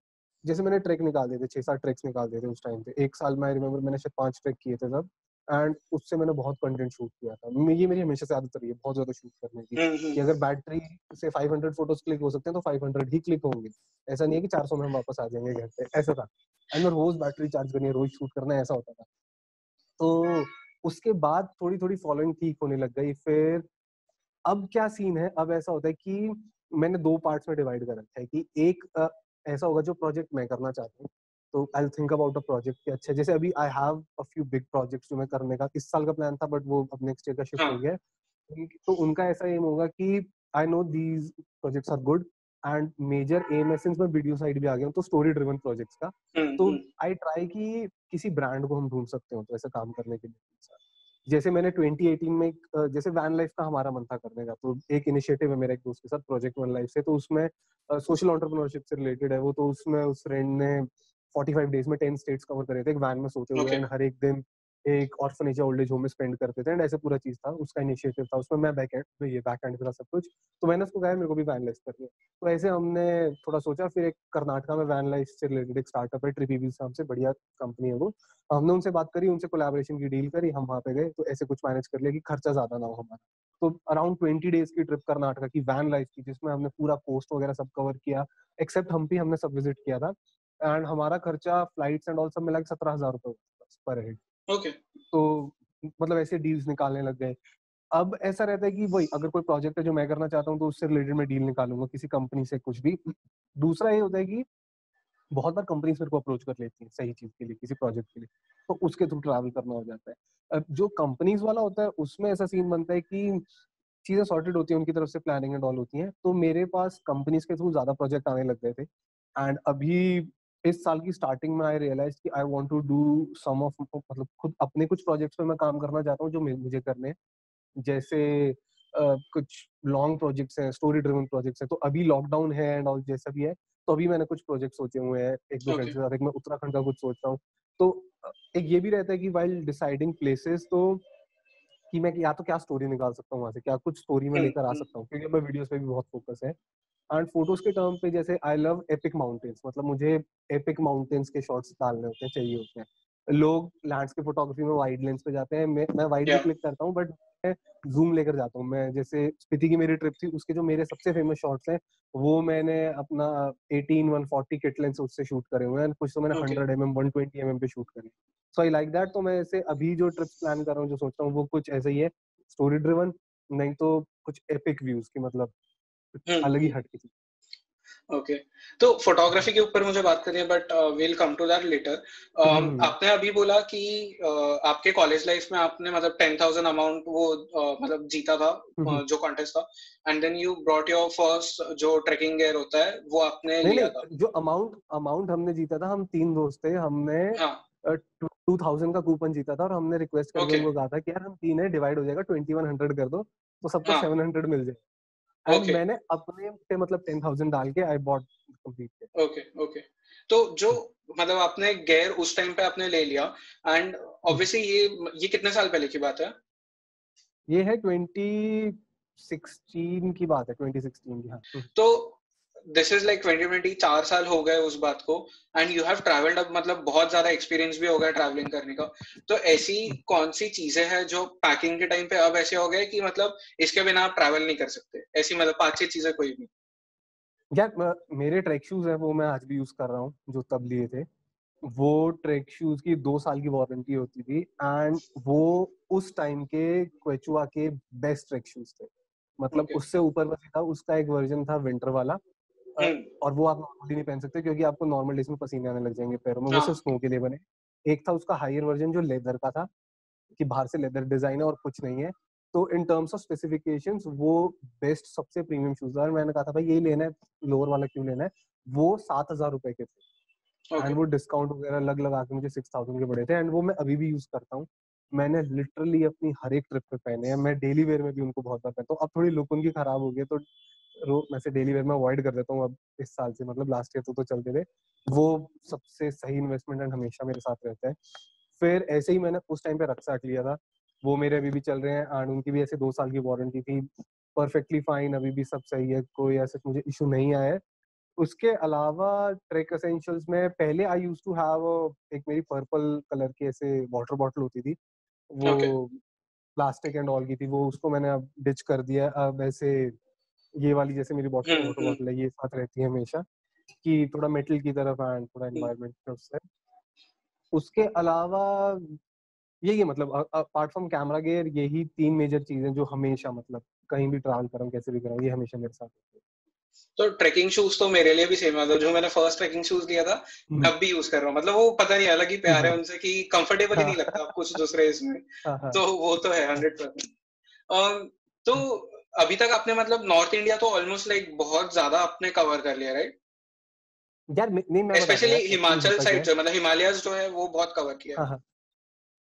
Speaker 2: जैसे मैंने ट्रैक निकाल दिए थे छह सात ट्रैक्स निकाल दिए थे उस टाइम पे। एक साल में आई रिमेम्बर मैंने शायद पाँच ट्रैक किए थे तब। एंड उससे मैंने बहुत कंटेंट शूट किया था। ये मेरी हमेशा से आदत रही है बहुत ज़्यादा शूट करने की। हम्म, हम्म। कि अगर बैटरी से 500 फ़ोटोज़ क्लिक हो सकते हैं तो 500 ही क्लिक होंगे। ऐसा नहीं है कि 400 में हम वापस आ जाएँगे घर पे ऐसा था। एंड मैं रोज बैटरी चार्ज करनी है रोज शूट करना है ऐसा होता था। तो उसके बाद थोड़ी थोड़ी फॉलोइंग ठीक होने लग गई। फिर अब क्या सीन है? अब ऐसा होता है कि मैंने दो पार्ट्स में डिवाइड कर रखा है कि एक ऐसा होगा जो प्रोजेक्ट मैं करना चाहता हूँ। तो I think about a project कि अच्छा जैसे अभी I have a few big projects जो मैं करने का इस साल का प्लान था बट वो अब नेक्स्ट ईयर का शिफ्ट हो
Speaker 1: हाँ।
Speaker 2: गया है। तो उनका ऐसा एम होगा कि I know these projects are good and major aim है सिंस मैं वीडियो साइड भी आ गया हूँ तो स्टोरी ड्रिवन प्रोजेक्ट्स का।
Speaker 1: हम्म,
Speaker 2: तो
Speaker 1: हम्म,
Speaker 2: आई ट्राई कि किसी ब्रांड को हम ढूंढ सकते हो तो ऐसा काम करने के लिए। जैसे मैंने 2018 में जैसे वैन लाइफ का हमारा मन था करने का तो एक इनिशिएटिव है मेरे एक दोस्त के साथ प्रोजेक्ट वन लाइफ से तो उसमें सोशल एंटरप्रेन्योरशिप से रिलेटेड है वो तो उसमें उस फ्रेंड ने 45 डेज़ में 10 स्टेट्स कवर करे थे एक वैन में सोते हुए. एंड हर एक दिन एक ऑर्फनेज या ओल्ड एज होम में स्पेंड करते थे एंड ऐसे पूरा चीज़ था उसका इनिशिएटिव था उसमें मैं बैक एंड ये बैक एंड था सब कुछ। तो मैंने उसको कहा मेरे को भी वैन लाइफ करनी है। तो ऐसे हमने थोड़ा सोचा फिर एक कर्नाटका में वैन लाइफ से रिलेटेड एक स्टार्टअप है ट्रिपी नाम से बढ़िया कंपनी है वो। हमने उनसे बात करी उनसे कोलैबोरेशन की डील करी हम वहाँ पे गए तो ऐसे कुछ मैनेज कर लिया कि खर्चा ज़्यादा ना हो हमारा। तो अराउंड ट्वेंटी डेज़ की ट्रिप कर्नाटका की वैन लाइफ की जिसमें हमने पूरा कोस्ट वगैरह सब कवर किया एक्सेप्ट हम्पी हमने सब विज़िट किया था। एंड हमारा खर्चा फ्लाइट्स एंड ऑल सब मिला के सत्रह हज़ार रुपए पर हेड
Speaker 1: ओके
Speaker 2: तो मतलब ऐसे डील्स निकालने लग गए। अब ऐसा रहता है कि वही अगर कोई प्रोजेक्ट है जो मैं करना चाहता हूँ तो उससे रिलेटेड मैं डील निकालूँगा किसी कंपनी से कुछ भी। दूसरा ये होता है कि बहुत बार कंपनीज़ मेरे को अप्रोच कर लेती है सही चीज़ के लिए किसी प्रोजेक्ट के लिए। तो उसके थ्रू ट्रैवल करना हो जाता है। अब जो कंपनीज़ वाला होता है उसमें ऐसा सीन बनता है कि चीज़ें सॉर्टेड होती है उनकी तरफ़ से प्लानिंग एंड ऑल होती है। तो मेरे पास कंपनीज़ के थ्रू ज़्यादा प्रोजेक्ट आने लग गए थे। एंड अभी इस साल की स्टार्टिंग में आई रियलाइज़ कि I want to do some of मतलब खुद अपने कुछ प्रोजेक्ट्स पे मैं काम करना चाहता हूँ जो मुझे करने हैं। जैसे uh, कुछ लॉन्ग प्रोजेक्ट्स हैं स्टोरी ड्रिवन प्रोजेक्ट्स हैं तो अभी लॉकडाउन है एंड ऑल जैसा भी है तो अभी मैंने कुछ प्रोजेक्ट सोचे हुए हैं एक दो फ्रेंड्स के साथ एक मैं उत्तराखंड का कुछ सोच रहा हूँ। तो एक ये भी रहता है कि वाइल डिसाइडिंग प्लेसेस तो कि मैं या तो क्या स्टोरी निकाल सकता हूँ वहाँ से क्या कुछ स्टोरी में लेकर आ सकता हूँ क्योंकि मैं वीडियोस पे भी बहुत फोकस है। एंड फ़ोटोज़ के टर्म पे जैसे आई लव एपिक माउंटेन्स मतलब मुझे एपिक माउंटेन्स के शॉट्स डालने होते हैं चाहिए होते हैं। लोग लैंडस्केप फोटोग्राफी में वाइड लेंस पे जाते हैं। मैं मैं वाइड भी क्लिक करता हूँ बट मैं जूम लेकर जाता हूँ। मैं जैसे स्पीति की मेरी ट्रिप थी उसके जो मेरे सबसे फ़ेमस शॉट्स हैं वो मैंने अपना 18 140 किट लेंस उससे शूट करे हुए हैं। कुछ तो मैंने
Speaker 1: Okay.
Speaker 2: 100 एमएम 120 एमएम पे शूट करे सो आई लाइक दैट तो मैं ऐसे अभी जो ट्रिप्स प्लान कर रहा हूँ जो सोच रहा हूँ वो कुछ ऐसे ही है स्टोरी ड्रिवन नहीं तो कुछ एपिक व्यूज़ की मतलब। अलग ही
Speaker 1: हम्म।
Speaker 2: हट चीज़
Speaker 1: ओके तो फोटोग्राफी के ऊपर मुझे बात करनी है but will come to that later
Speaker 2: हम्म।
Speaker 1: आपने अभी बोला कि uh, आपके कॉलेज लाइफ में आपने मतलब टेन थाउज़ेंड अमाउंट वो uh, मतलब जीता था
Speaker 2: हम्म।
Speaker 1: uh, जो कॉन्टेस्ट था and then you brought your first जो ट्रेकिंग गेयर होता है वो आपने
Speaker 2: नहीं
Speaker 1: लिया था
Speaker 2: जो अमाउंट अमाउंट हमने जीता था हम तीन दोस्त थे हमने
Speaker 1: हाँ
Speaker 2: टू थाउज़ेंड का कूपन जीता था और हमने रिक्वेस्ट करके
Speaker 1: Okay.
Speaker 2: उनको कहा था कि यार हम तीन है डिवाइड हो जाएगा ट्वेंटी वन हंड्रेड कर दो तो सबको
Speaker 1: हाँ।
Speaker 2: सेवन हंड्रेड मिल जाए एंड
Speaker 1: Okay.
Speaker 2: मैंने अपने पे मतलब टेन थाउज़ेंड डाल के I bought complete
Speaker 1: okay okay तो जो मतलब आपने गेयर उस टाइम पे आपने ले लिया एंड ऑब्वियसली ये ये कितने साल पहले की बात है
Speaker 2: ये है ट्वेंटी सिक्सटीन की बात है ट्वेंटी सिक्सटीन की हाँ।
Speaker 1: तो दिस इज़ लाइक 2020 चार साल हो गए उस बात को एंड यू हैव ट्रैवल्ड अब मतलब बहुत ज़्यादा एक्सपीरियंस भी हो गया ट्रैवलिंग करने का। तो ऐसी कौन सी चीज़ें हैं जो पैकिंग के टाइम पे अब ऐसे हो गए कि मतलब इसके बिना आप ट्रैवल नहीं कर सकते? ऐसी मतलब पाँच छह चीज़ें कोई भी।
Speaker 2: यार मेरे ट्रैक शूज़ है वो मैं आज भी यूज़ कर रहा हूँ जो तब लिए थे। वो ट्रैक शूज़ की दो साल की वारंटी होती थी एंड वो उस टाइम के क्वेचुआ के बेस्ट ट्रैक शूज़ थे। मतलब
Speaker 1: Okay.
Speaker 2: उससे ऊपर बस था उसका एक वर्जन था विंटर वाला और वो आप नॉर्मली नहीं पहन सकते क्योंकि आपको नॉर्मल डेज़ में पसीने आने लग जाएँगे पैरों में। वो
Speaker 1: हाँ।
Speaker 2: सिर्फ़ स्नो के लिए बने। एक था उसका हायर वर्जन जो लेदर का था कि बाहर से लेदर डिज़ाइन है और कुछ नहीं है। तो इन टर्म्स ऑफ़ स्पेसिफिकेशंस वो बेस्ट सबसे प्रीमियम शूज़ था मैंने कहा था भाई यही लेना है लोअर वाला क्यों लेना है? वो सात हज़ार रुपए के थे। एंड वो डिस्काउंट वगैरह लग लगा के मुझे सिक्स थाउज़ेंड के पड़े थे एंड वो मैं अभी भी यूज़ करता हूँ। मैंने लिटरली अपनी हर एक ट्रिप पे पहने हैं। मैं डेली वेयर में भी उनको बहुत बार पहनता हूँ। अब थोड़ी लुक उनकी खराब हो गई तो रो मैं से डेली वेयर में अवॉइड कर देता हूँ अब इस साल से मतलब लास्ट ईयर तो, तो चलते थे। वो सबसे सही इन्वेस्टमेंट एंड हमेशा मेरे साथ रहता है। फिर ऐसे ही मैंने उस टाइम पे रक्साक लिया था। वो मेरे अभी भी चल रहे हैं एंड उनकी भी ऐसे दो साल की वारंटी थी। परफेक्टली फाइन अभी भी सब सही है कोई ऐसे मुझे इशू नहीं आया है। उसके अलावा ट्रेक एसेंशियल्स में पहले आई यूज़ टू हैव एक मेरी पर्पल कलर की ऐसे वाटर बॉटल होती थी। वो प्लास्टिक एंड ऑल की थी वो उसको मैंने अब डिच कर दिया अब ऐसे ये वाली जैसे मेरी बॉटल
Speaker 1: हम्म,
Speaker 2: वाटर
Speaker 1: हम्म।
Speaker 2: बॉटल है ये साथ रहती है हमेशा कि थोड़ा मेटल की तरफ़ एंड थोड़ा एनवायरनमेंट की तरफ़ से उसके अलावा यही मतलब अपार्ट फ्रॉम कैमरा गेयर यही तीन मेजर चीज़ें जो हमेशा मतलब कहीं भी ट्रैवल कर रहा हूँ कैसे भी कर रहा हूँ ये हमेशा मेरे साथ होती है
Speaker 1: तो ट्रेकिंग शूज़ तो मेरे लिए भी सेम है जो मैंने फ़र्स्ट ट्रेकिंग शूज़ लिया था हम्म। अब भी यूज़ कर रहा हूँ मतलब वो पता नहीं अलग ही प्यार है हम्म। उनसे कि कंफर्टेबल ही नहीं। लगता कुछ दूसरे इसमें हाँ, हाँ। तो वो तो है हंड्रेड परसेंट तो अभी तक आपने मतलब नॉर्थ इंडिया तो ऑलमोस्ट लाइक बहुत ज़्यादा आपने कवर कर लिया राइट
Speaker 2: यार नहीं मैं
Speaker 1: स्पेशली हिमाचल साइड जो मतलब हिमालयस जो है वो बहुत कवर किया। है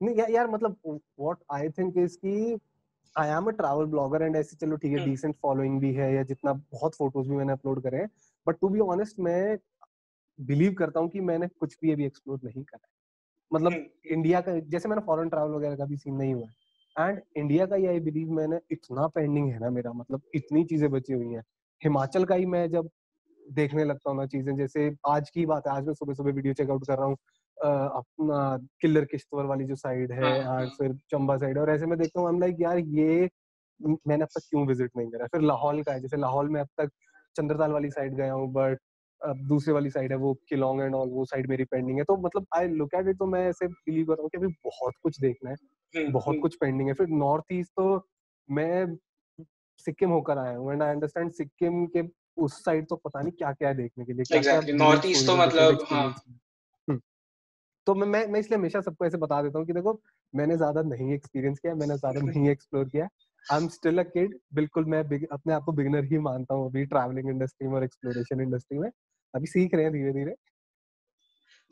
Speaker 2: नहीं यार, यार मतलब व्हाट आई थिंक इज़ कि I am a travel blogger and ऐसे चलो ठीक है डिसेंट हम्म। फॉलोइंग भी है या जितना बहुत फ़ोटोज़ भी मैंने अपलोड करे हैं बट टू बी ऑनेस्ट मैं बिलीव करता हूँ कि मैंने कुछ भी अभी एक्सप्लोर नहीं करा है। मतलब इंडिया हम्म। का जैसे मैंने फॉरेन ट्रैवल वगैरह का भी सीन नहीं हुआ है। एंड इंडिया का ही आई बिलीव मैंने इतना पेंडिंग है ना मेरा मतलब इतनी चीज़ें बची हुई हैं। हिमाचल का ही मैं जब देखने लगता हूँ ना चीज़ें जैसे आज की बात है आज मैं सुबह सुबह वीडियो चेकआउट कर रहा हूँ अपना किल्लर किश्तवर वाली जो साइड है हाँ, हाँ. फिर चंबा साइड और ऐसे में देखता हूँ लाइक यार ये मैंने अब तक क्यों विज़िट नहीं करा? फिर लाहौल का है जैसे लाहौल में अब तक चंद्रताल वाली साइड गया हूँ बट अब दूसरे वाली साइड है वो किलोंग एंड ऑल वो साइड मेरी पेंडिंग है। तो मतलब आई लुक एट इट तो मैं ऐसे बिलीव कर रहा हूँ कि अभी बहुत कुछ देखना है। बहुत हम्म। कुछ पेंडिंग है। फिर नॉर्थ ईस्ट तो मैं सिक्किम होकर आया हूँ एंड आई अंडरस्टैंड सिक्किम के उस साइड तो पता नहीं क्या क्या है देखने के लिए
Speaker 1: exactly. नॉर्थ ईस्ट तो मतलब हाँ।
Speaker 2: तो मैं मैं, मैं इसलिए हमेशा सबको ऐसे बता देता हूँ कि देखो मैंने ज़्यादा नहीं एक्सपीरियंस किया मैंने ज़्यादा नहीं एक्सप्लोर किया। I am still a kid बिल्कुल मैं अपने आप को बिगिनर ही मानता हूँ अभी ट्रैवलिंग इंडस्ट्री में और एक्सप्लोरेशन इंडस्ट्री में। अभी सीख रहे हैं धीरे धीरे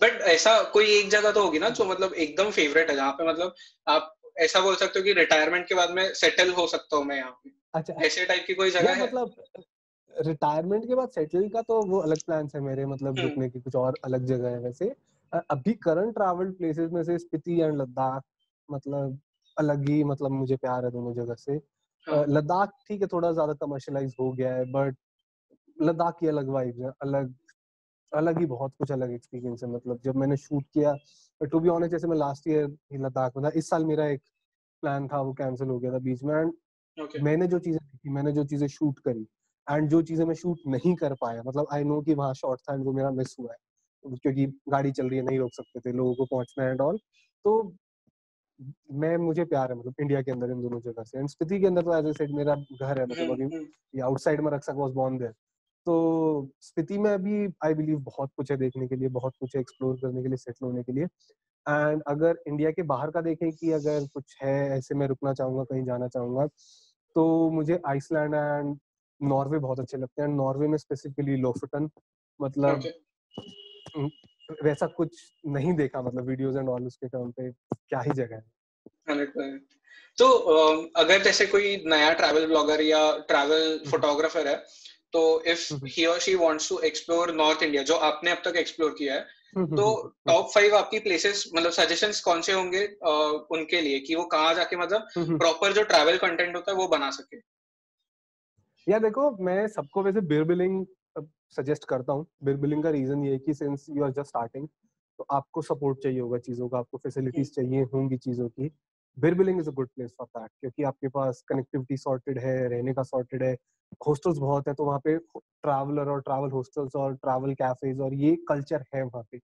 Speaker 1: बट ऐसा कोई एक जगह तो होगी ना जो मतलब एकदम फेवरेट है जहाँ पे मतलब आप ऐसा बोल सकते हो कि रिटायरमेंट के बाद में सेटल हो सकता हूँ मैं यहाँ पे। अच्छा ऐसे टाइप की कोई जगह है?
Speaker 2: मतलब रिटायरमेंट के बाद सेटल का तो वो अलग प्लान है मेरे मतलब हम्म। रुकने की कुछ और अलग जगह है वैसे। अभी करंट ट्रैवल प्लेसेस में से स्पीति एंड लद्दाख मतलब अलग ही मतलब मुझे प्यार है दोनों जगह से। हाँ। लद्दाख ठीक है थोड़ा ज़्यादा कमर्शलाइज हो गया है बट लद्दाख की अलग वाइब है अलग अलग ही बहुत कुछ अलग एक्सपीरियंस है मतलब जब मैंने शूट किया टू बी ऑनेस्ट जैसे मैं लास्ट ईयर लद्दाख में था इस साल मेरा एक प्लान था वो कैंसिल हो गया था बीच में एंड okay. मैंने जो चीज़ें देखी मैंने जो चीज़ें शूट करी एंड जो चीज़ें मैं शूट नहीं कर पाया मतलब आई नो कि वहाँ शॉर्ट था एंड वो मेरा मिस हुआ है क्योंकि गाड़ी चल रही है नहीं रोक सकते थे लोगों को पहुँचना है एंड ऑल तो मैं मुझे प्यार है मतलब इंडिया के अंदर इन दोनों जगह से एंड स्पीति के अंदर तो एज ए सेड मेरा घर है मतलब अभी हम्म, हम्म। आउटसाइड में रक्सक वाज बोर्न देयर तो स्पीति में अभी आई बिलीव बहुत कुछ है देखने के लिए बहुत कुछ है एक्सप्लोर करने के लिए सेटल होने के लिए। एंड अगर इंडिया के बाहर का देखें कि अगर कुछ है ऐसे मैं रुकना चाहूँगा कहीं जाना चाहूँगा तो मुझे आइसलैंड एंड नॉर्वे बहुत अच्छे लगते हैं। नॉर्वे में स्पेसिफिकली लोफटन मतलब okay. वैसा कुछ नहीं देखा मतलब वीडियोस एंड ऑल उसके टर्म पे क्या ही जगह
Speaker 1: है। तो अगर जैसे कोई नया ट्रैवल ब्लॉगर या ट्रैवल फोटोग्राफर है तो if he or she wants to explore north India जो आपने अब तक एक्सप्लोर किया है तो टॉप फाइव आपकी प्लेसेस मतलब सजेशंस कौन से होंगे उनके लिए? कि वो कहाँ जाके मतलब प्रॉपर जो ट्रैवल कंटेंट होता है वो बना सके।
Speaker 2: या देखो मैं सबको वैसे बियर बिलिंग सजेस्ट करता हूँ। बियर बिलिंग का रीजन ये है कि since you are just starting तो आपको सपोर्ट चाहिए होगा चीज़ों का आपको फैसिलिटीज़ चाहिए होंगी चीज़ों की। Bir Billing is a good place for that क्योंकि आपके पास कनेक्टिविटी सॉर्टेड है रहने का सॉर्टेड है हॉस्टल्स बहुत है तो वहाँ पे ट्रैवलर और ट्रैवल हॉस्टल्स और ट्रैवल कैफेज और ये कल्चर है वहाँ पे।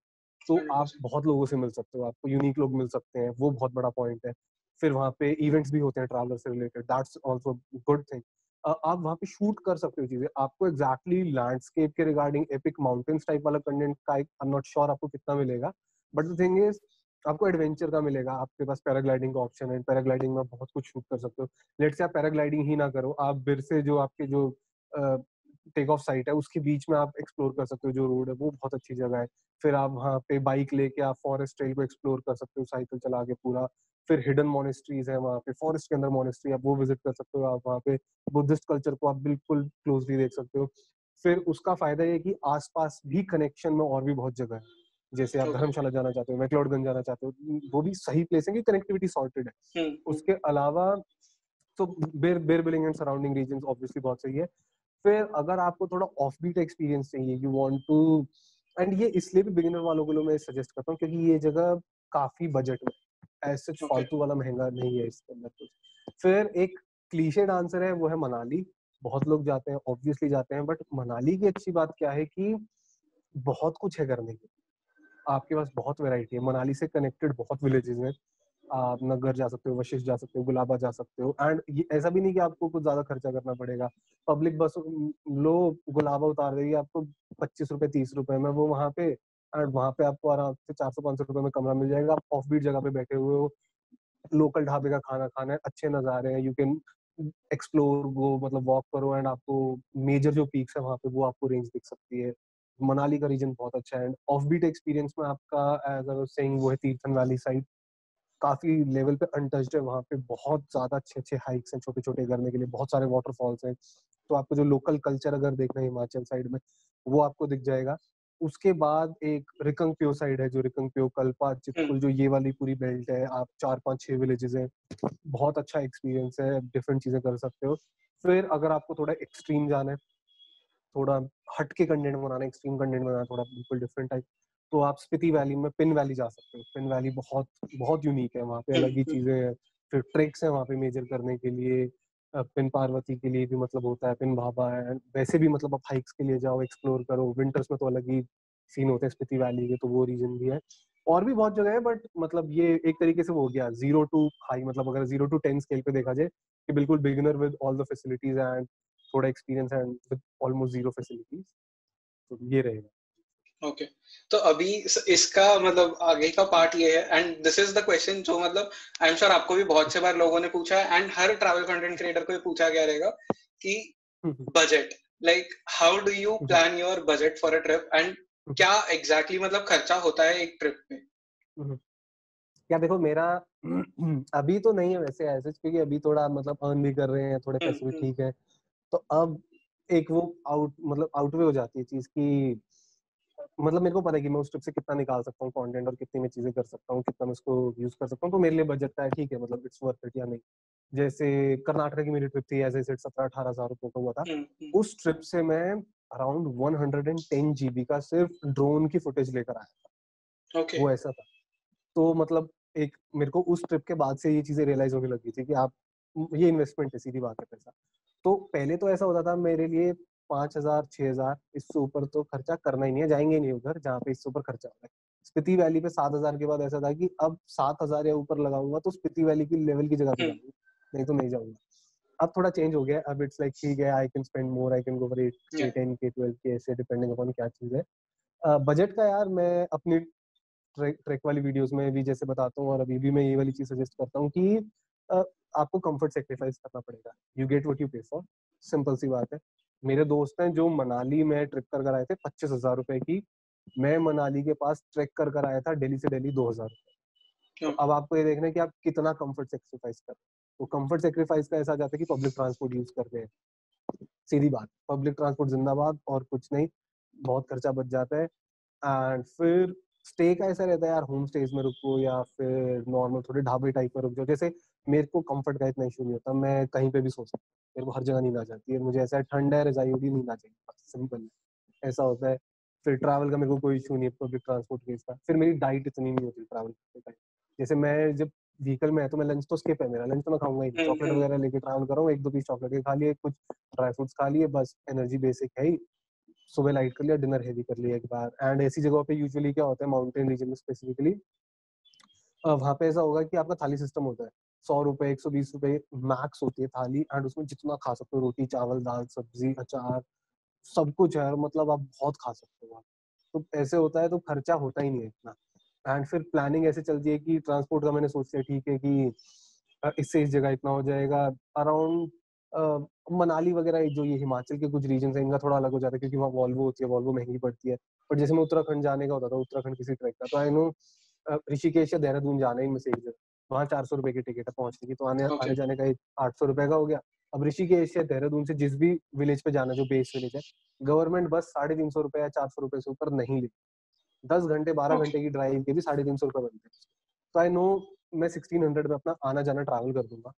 Speaker 2: तो आप बहुत लोगों से मिल सकते हो आपको यूनिक लोग मिल सकते हैं वो बहुत बड़ा पॉइंट है। फिर वहाँ पे इवेंट्स भी होते हैं ट्रैवलर से related that's also good thing आप वहाँ पे शूट कर सकते हो चीज़ें। आपको एग्जैक्टली लैंडस्केप के रिगार्डिंग एपिक माउंटेन्स टाइप वाला कंटेंट का आई एम नॉट श्योर आपको कितना मिलेगा बट द थिंग इज़ आपको एडवेंचर का मिलेगा, आपके पास पैराग्लाइडिंग का ऑप्शन है, पैराग्लाइडिंग में बहुत कुछ शूट कर सकते हो। लेट से आप पैराग्लाइडिंग ही ना करो, आप बिर से जो आपके जो टेक ऑफ़ साइट है, उसके बीच में आप एक्सप्लोर कर सकते हो, जो रोड है, वो बहुत अच्छी जगह है। फिर आप वहाँ पे बाइक लेके आप फॉरेस्ट ट्रेल को एक्सप्लोर कर सकते हो साइकिल चला के पूरा। फिर हिडन मोनेस्ट्रीज है वहाँ पे फॉरेस्ट के अंदर मोनेस्ट्री आप वो विज़िट कर सकते हो, आप वहाँ पे बुद्धिस्ट कल्चर को आप बिल्कुल क्लोजली देख सकते हो। फिर उसका फ़ायदा ये कि आसपास भी कनेक्शन में और भी बहुत जगह है। जैसे आप धर्मशाला जाना चाहते हो मैकलोडगंज जाना चाहते हो वो भी सही प्लेस है कि कनेक्टिविटी सॉर्टेड है। हम्म, हम्म। उसके अलावा तो Bir Bir Billing and surrounding region obviously बहुत सही है। फिर अगर आपको थोड़ा ऑफ़ बीट एक्सपीरियंस चाहिए यू वांट टू एंड ये इसलिए भी बिगिनर वालों को मैं सजेस्ट करता हूँ क्योंकि ये जगह काफ़ी बजट में ऐसे फालतू वाला महँगा नहीं है इसके अंदर कुछ। फिर एक क्लीशेड आंसर है वो है मनाली। बहुत लोग जाते हैं ऑब्वियसली जाते हैं बट मनाली की अच्छी बात क्या है कि बहुत कुछ है करने की आपके पास बहुत वैरायटी है। मनाली से कनेक्टेड बहुत विलेजेस हैं। आप नगर जा सकते हो, वशिष्ठ जा सकते हो, गुलाबा जा सकते हो। एंड ऐसा भी नहीं कि आपको कुछ ज़्यादा खर्चा करना पड़ेगा। पब्लिक बस, लो गुलाबा उतार देगी आपको पच्चीस रुपए, तीस रुपए में वो वहाँ पे। एंड वहाँ पे आपको आराम से चार सौ, पाँच सौ रुपए में कमरा मिल जाएगा। आप ऑफ़ बीट जगह पे बैठे हुए हो। लोकल ढाबे का खाना खाना है, अच्छे नजारे हैं। यू कैन एक्सप्लोर गो मतलब वॉक करो। एंड आपको मेजर जो पीक्स है वहाँ पे वो आपको रेंज दिख सकती है। मनाली का रीजन बहुत अच्छा है एंड ऑफ़ बीट एक्सपीरियंस में आपका एज आई सेइंग वो है तीर्थन वैली साइड काफ़ी लेवल पे अनटच्ड है वहाँ पे बहुत ज़्यादा अच्छे अच्छे हाइक्स हैं छोटे छोटे करने के लिए बहुत सारे वाटरफॉल्स हैं. तो आपको जो लोकल कल्चर अगर देखना है हिमाचल साइड में वो आपको दिख जाएगा. उसके बाद एक रिकंग प्यो साइड है जो रिकंग प्यो कल्पा चितकुल जो ये वाली पूरी बेल्ट है आप चार पाँच छह विलेजेस हैं. बहुत अच्छा एक्सपीरियंस है डिफरेंट चीज़ें कर सकते हो. फिर अगर आपको थोड़ा एक्सट्रीम जाना है थोड़ा हट के कंटेंट बनाना एक्सट्रीम कंटेंट बनाना थोड़ा बिल्कुल डिफरेंट टाइप तो आप स्पिति वैली में पिन वैली जा सकते हो। पिन वैली बहुत बहुत यूनिक है वहाँ पे अलग ही चीज़ें हैं। फिर ट्रेक्स है वहाँ पे मेजर करने के लिए पिन पार्वती के लिए भी मतलब होता है पिन भाभा है वैसे भी मतलब आप हाइक्स के लिए जाओ एक्सप्लोर करो। विंटर्स में तो अलग ही सीन होते हैं स्पिति वैली के तो वो रीजन भी है। और भी बहुत जगह है बट मतलब ये एक तरीके से वो हो गया ज़ीरो टू हाई मतलब अगर ज़ीरो टू टेन स्केल पे देखा जाए कि बिल्कुल beginner with all the facilities and थोड़ा experience and with almost zero facilities तो ये रहेगा।
Speaker 1: Okay okay. तो अभी इसका मतलब आगे का पार्ट ये है and this is the question जो मतलब आई एम श्योर आपको भी बहुत से बार लोगों ने पूछा है एंड हर ट्रैवल कंटेंट क्रिएटर को ये पूछा गया रहेगा कि budget like how do you plan your budget for a trip and क्या एग्जैक्टली exactly मतलब खर्चा होता है एक ट्रिप में?
Speaker 2: क्या देखो मेरा अभी तो नहीं है वैसे ऐसे क्योंकि अभी थोड़ा मतलब अर्न भी कर रहे हैं थोड़े पैसे भी ठीक है। तो अब एक वो आउट मतलब आउटवे हो जाती है चीज़ की मतलब मेरे को पता है कि मैं उस ट्रिप से कितना निकाल सकता हूँ कंटेंट और कितनी मैं चीज़ें कर सकता हूँ कितना मैं उसको यूज़ कर सकता हूँ। तो मेरे लिए बजट है ठीक है मतलब इट्स वर्थ इट या नहीं। जैसे कर्नाटक की मेरी ट्रिप थी एज सेट सत्रह अठारह हज़ार रुपए का हुआ था। हम्म, हम्म। उस ट्रिप से मैं around one hundred and ten GB का सिर्फ़ ड्रोन की फुटेज लेकर आया था। Okay. वो ऐसा था। तो मतलब एक मेरे को उस ट्रिप के बाद से ये चीज़ें रियलाइज़ होने लगी थी कि आप ये इन्वेस्टमेंट है सीधी बात है पैसा। तो पहले तो ऐसा होता था मेरे लिए पाँच हज़ार छह हज़ार इससे ऊपर तो खर्चा करना ही नहीं है जाएँगे नहीं उधर जहाँ पे इससे ऊपर खर्चा हो रहा है। स्पीति वैली पे सात हज़ार के बाद ऐसा था कि अब सात हज़ार या ऊपर लगाऊँगा तो स्पीति वैली की लेवल की जगह पे हम्म। जाऊँगा नहीं तो नहीं जाऊँगा। अब थोड़ा चेंज हो गया अब इट्स लाइक ठीक है I can spend more I can go for eight K ten K twelve K ऐसे डिपेंडिंग अपॉन क्या चीज़ है। बजट का यार मैं अपनी ट्रैक ट्रैक वाली वीडियोस में भी जैसे बताता हूँ और अभी भी मैं ये वाली चीज़ सजेस्ट करता हूँ कि आपको कंफर्ट सेक्रीफाइस करना पड़ेगा। You get what you pay for simple सी बात है। मेरे दोस्त हैं जो मनाली में ट्रिप कर कर आए थे पच्चीस हज़ार रुपए की। मैं मनाली के पास ट्रैक कर कर आया था दिल्ली से दिल्ली दो हज़ार रुपए। अब आपको ये देखना है कि आप कितना कंफर्ट सेक्रीफाइस कर तो कंफर्ट सेक्रीफाइस का ऐसा जाता है कि पब्लिक ट्रांसपोर्ट यूज़ करते हैं। सीधी बात पब्लिक ट्रांसपोर्ट जिंदाबाद और कुछ नहीं बहुत खर्चा बच जाता है। एंड फिर स्टे का ऐसा रहता है यार होम स्टेज में रुको या फिर नॉर्मल थोड़े ढाबे टाइप में रुक जाओ। जैसे मेरे को कंफर्ट का इतना इशू नहीं होता मैं कहीं पे भी सो सकता मेरे को हर जगह नींद आ जाती है मुझे ऐसा है ठंड है रजाई होगी नींद आ जाएगी सिंपल ऐसा होता है। फिर ट्रैवल का मेरे को कोई इशू नहीं है पब्लिक ट्रांसपोर्ट के इसका फिर मेरी डाइट इतनी नहीं होती ट्रैवल करते टाइम जैसे मैं जब व्हीकल में है तो मैं लंच तो स्किप है मेरा। लंच तो मैं खाऊँगा ही चॉकलेट हम्म, हम्म। वगैरह लेके ट्रैवल करूँ एक दो पीस चॉकलेट खा लिए कुछ ड्राई फ्रूट्स खा लिए बस एनर्जी बेसिक है ही। सुबह लाइट कर लिया डिनर हैवी कर लिया एक बार। एंड ऐसी जगहों पे यूजुअली क्या होता है माउंटेन रीजन में स्पेसिफिकली वहाँ पे ऐसा होगा कि आपका थाली सिस्टम होता है। सौ रुपए, एक सौ बीस रुपए मैक्स होती है थाली एंड उसमें जितना खा सकते हो, रोटी, चावल, दाल, सब्ज़ी, अचार, सब कुछ है मतलब आप बहुत खा सकते हो तो ऐसे होता है तो खर्चा होता ही नहीं है इतना। एंड फिर प्लानिंग ऐसे चलती है कि ट्रांसपोर्ट का मैंने सोच लिया ठीक है कि इससे इस जगह इतना हो जाएगा। अराउंड मनाली वगैरह जो ये हिमाचल के कुछ रीजन है, इनका थोड़ा अलग हो जाता है क्योंकि वहाँ वॉल्वो होती है वॉल्वो महँगी पड़ती है। बट जैसे मैं उत्तराखंड जाने का होता था, उत्तराखंड किसी ट्रैक का तो आई नो ऋषिकेश या देहरादून जाना ही से एक जगह। वहाँ चार सौ रुपए की टिकट है पहुँचने की तो आने okay. आने जाने का आठ सौ रुपए का हो गया। अब ऋषिकेश या देहरादून से जिस भी विलेज पे जाना जो बेस विलेज है गवर्नमेंट बस साढ़े तीन सौ रुपए या चार सौ रुपए से ऊपर नहीं लेती। दस घंटे बारह. घंटे की ड्राइव के भी साढ़े तीन सौ रुपए बनते हैं। तो आई नो मैं सिक्सटीन हंड्रेड में अपना आना जाना ट्रैवल कर दूँगा।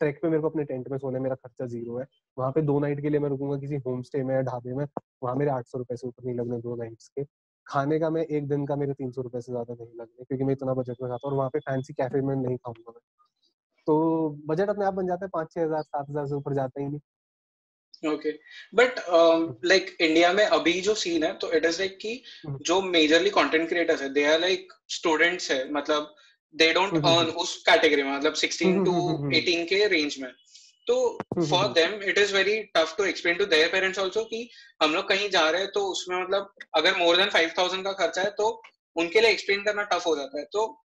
Speaker 2: ट्रैक पे मेरे को अपने टेंट में सोने मेरा खर्चा ज़ीरो है। वहाँ पे दो नाइट के लिए मैं रुकूँगा किसी होम स्टे में या ढाबे में वहाँ मेरे आठ सौ रुपए से ऊपर नहीं लगने दो नाइट्स के। खाने का मैं एक दिन का मेरे तीन सौ रुपए से ज़्यादा नहीं लगने क्योंकि मैं इतना बजट में खाता हूँ और वहाँ पे फैंसी कैफ़े में नहीं खाऊँगा मैं। तो बजट अपने आप बन जाता है पाँच छह हज़ार सात हज़ार से ऊपर जाता ही नहीं।
Speaker 1: ओके बट लाइक इंडिया में अभी जो सीन है तो इट इज़ लाइक कि हम्म। जो मेजरली कंटेंट क्रिएटर्स है दे आर लाइक स्टूडेंट्स है मतलब दे डोंट अर्न उस कैटेगरी में मतलब 16 टू 18 के रेंज में। तो for them it is very tough to explain to their parents also कि हम लोग कहीं जा रहे हैं तो उसमें मतलब अगर मोर देन 5000 का खर्चा है तो उनके लिए एक्सप्लेन करना टफ हो जाता है। तो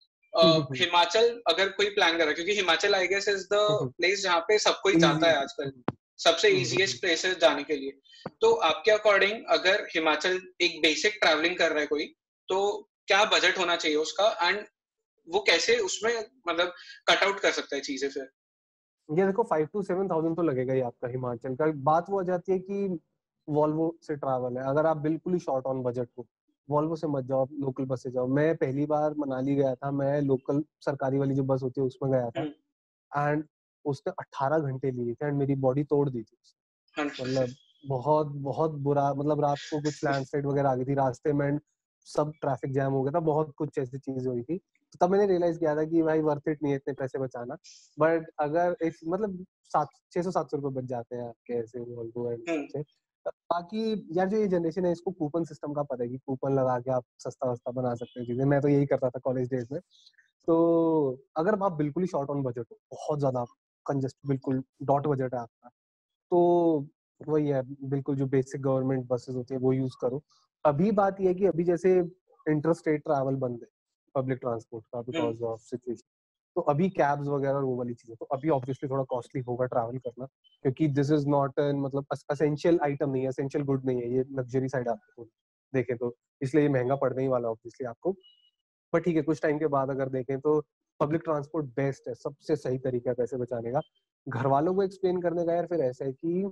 Speaker 1: uh, हिमाचल अगर कोई प्लान कर रहा है क्योंकि Himachal I guess is the place जहाँ पे सब कोई जाता है आजकल। सबसे इजीएस्ट प्लेसेस जाने के लिए। तो आपके अकॉर्डिंग अगर हिमाचल एक बेसिक ट्रैवलिंग कर रहा है कोई तो क्या बजट होना चाहिए उसका? एंड वो कैसे उसमें मतलब कट आउट कर सकता है चीज़ें फिर?
Speaker 2: ये देखो फाइव टू सेवन थाउज़ेंड तो लगेगा ही आपका हिमाचल का। बात वो आ जाती है कि वॉल्वो से ट्रैवल है। अगर आप बिल्कुल ही शॉर्ट ऑन बजट हो वॉल्वो से मत जाओ लोकल बस से जाओ। मैं पहली बार मनाली गया था मैं लोकल सरकारी वाली जो बस होती है उसमें गया था। एंड हम्म। उसने 18 घंटे लिए थे एंड मेरी बॉडी तोड़ दी थी मतलब बहुत बहुत बुरा मतलब रात को कुछ लैंडस्लाइड वगैरह आ गई थी। रास्ते में सब ट्रैफ़िक जैम हो गया था बहुत कुछ ऐसी चीज़ हुई थी। तो तब मैंने रियलाइज़ किया था कि भाई वर्थ इट नहीं है इतने पैसे बचाना। बट अगर एक मतलब सात छह सौ सात सौ रुपए बच जाते हैं आपके ऐसे वॉल्वो एंड हम्म। से बाकी यार जो ये जनरेशन है इसको कूपन सिस्टम का पता है कि कूपन लगा के आप सस्ता वस्ता बना सकते हैं चीज़ें। मैं तो यही करता था कॉलेज डेज़ में। तो अगर आप बिल्कुल ही शॉर्ट ऑन बजट हो बहुत ज़्यादा कंजेस्ट बिल्कुल डॉट बजट है आपका तो वही है बिल्कुल जो बेसिक गवर्नमेंट बसेस होती है वो यूज़ करो। अभी बात यह है कि अभी जैसे इंटर स्टेट ट्रैवल बंद है पब्लिक ट्रांसपोर्ट का बिकॉज़ ऑफ़ सिचुएशन तो अभी कैब्स वगैरह वो वाली चीज़ें तो अभी ऑब्वियसली थोड़ा कॉस्टली होगा ट्रैवल करना क्योंकि दिस इज़ नॉट एन मतलब असेंशियल आइटम नहीं है असेंशियल गुड नहीं है ये लग्जरी साइड आपको देखें तो इसलिए ये महँगा पड़ने ही वाला ऑब्वियसली आपको। पर ठीक है कुछ टाइम के बाद अगर देखें तो पब्लिक ट्रांसपोर्ट बेस्ट है सबसे सही तरीका है पैसे बचाने का। घर वालों को एक्सप्लेन करने का यार फिर ऐसा है कि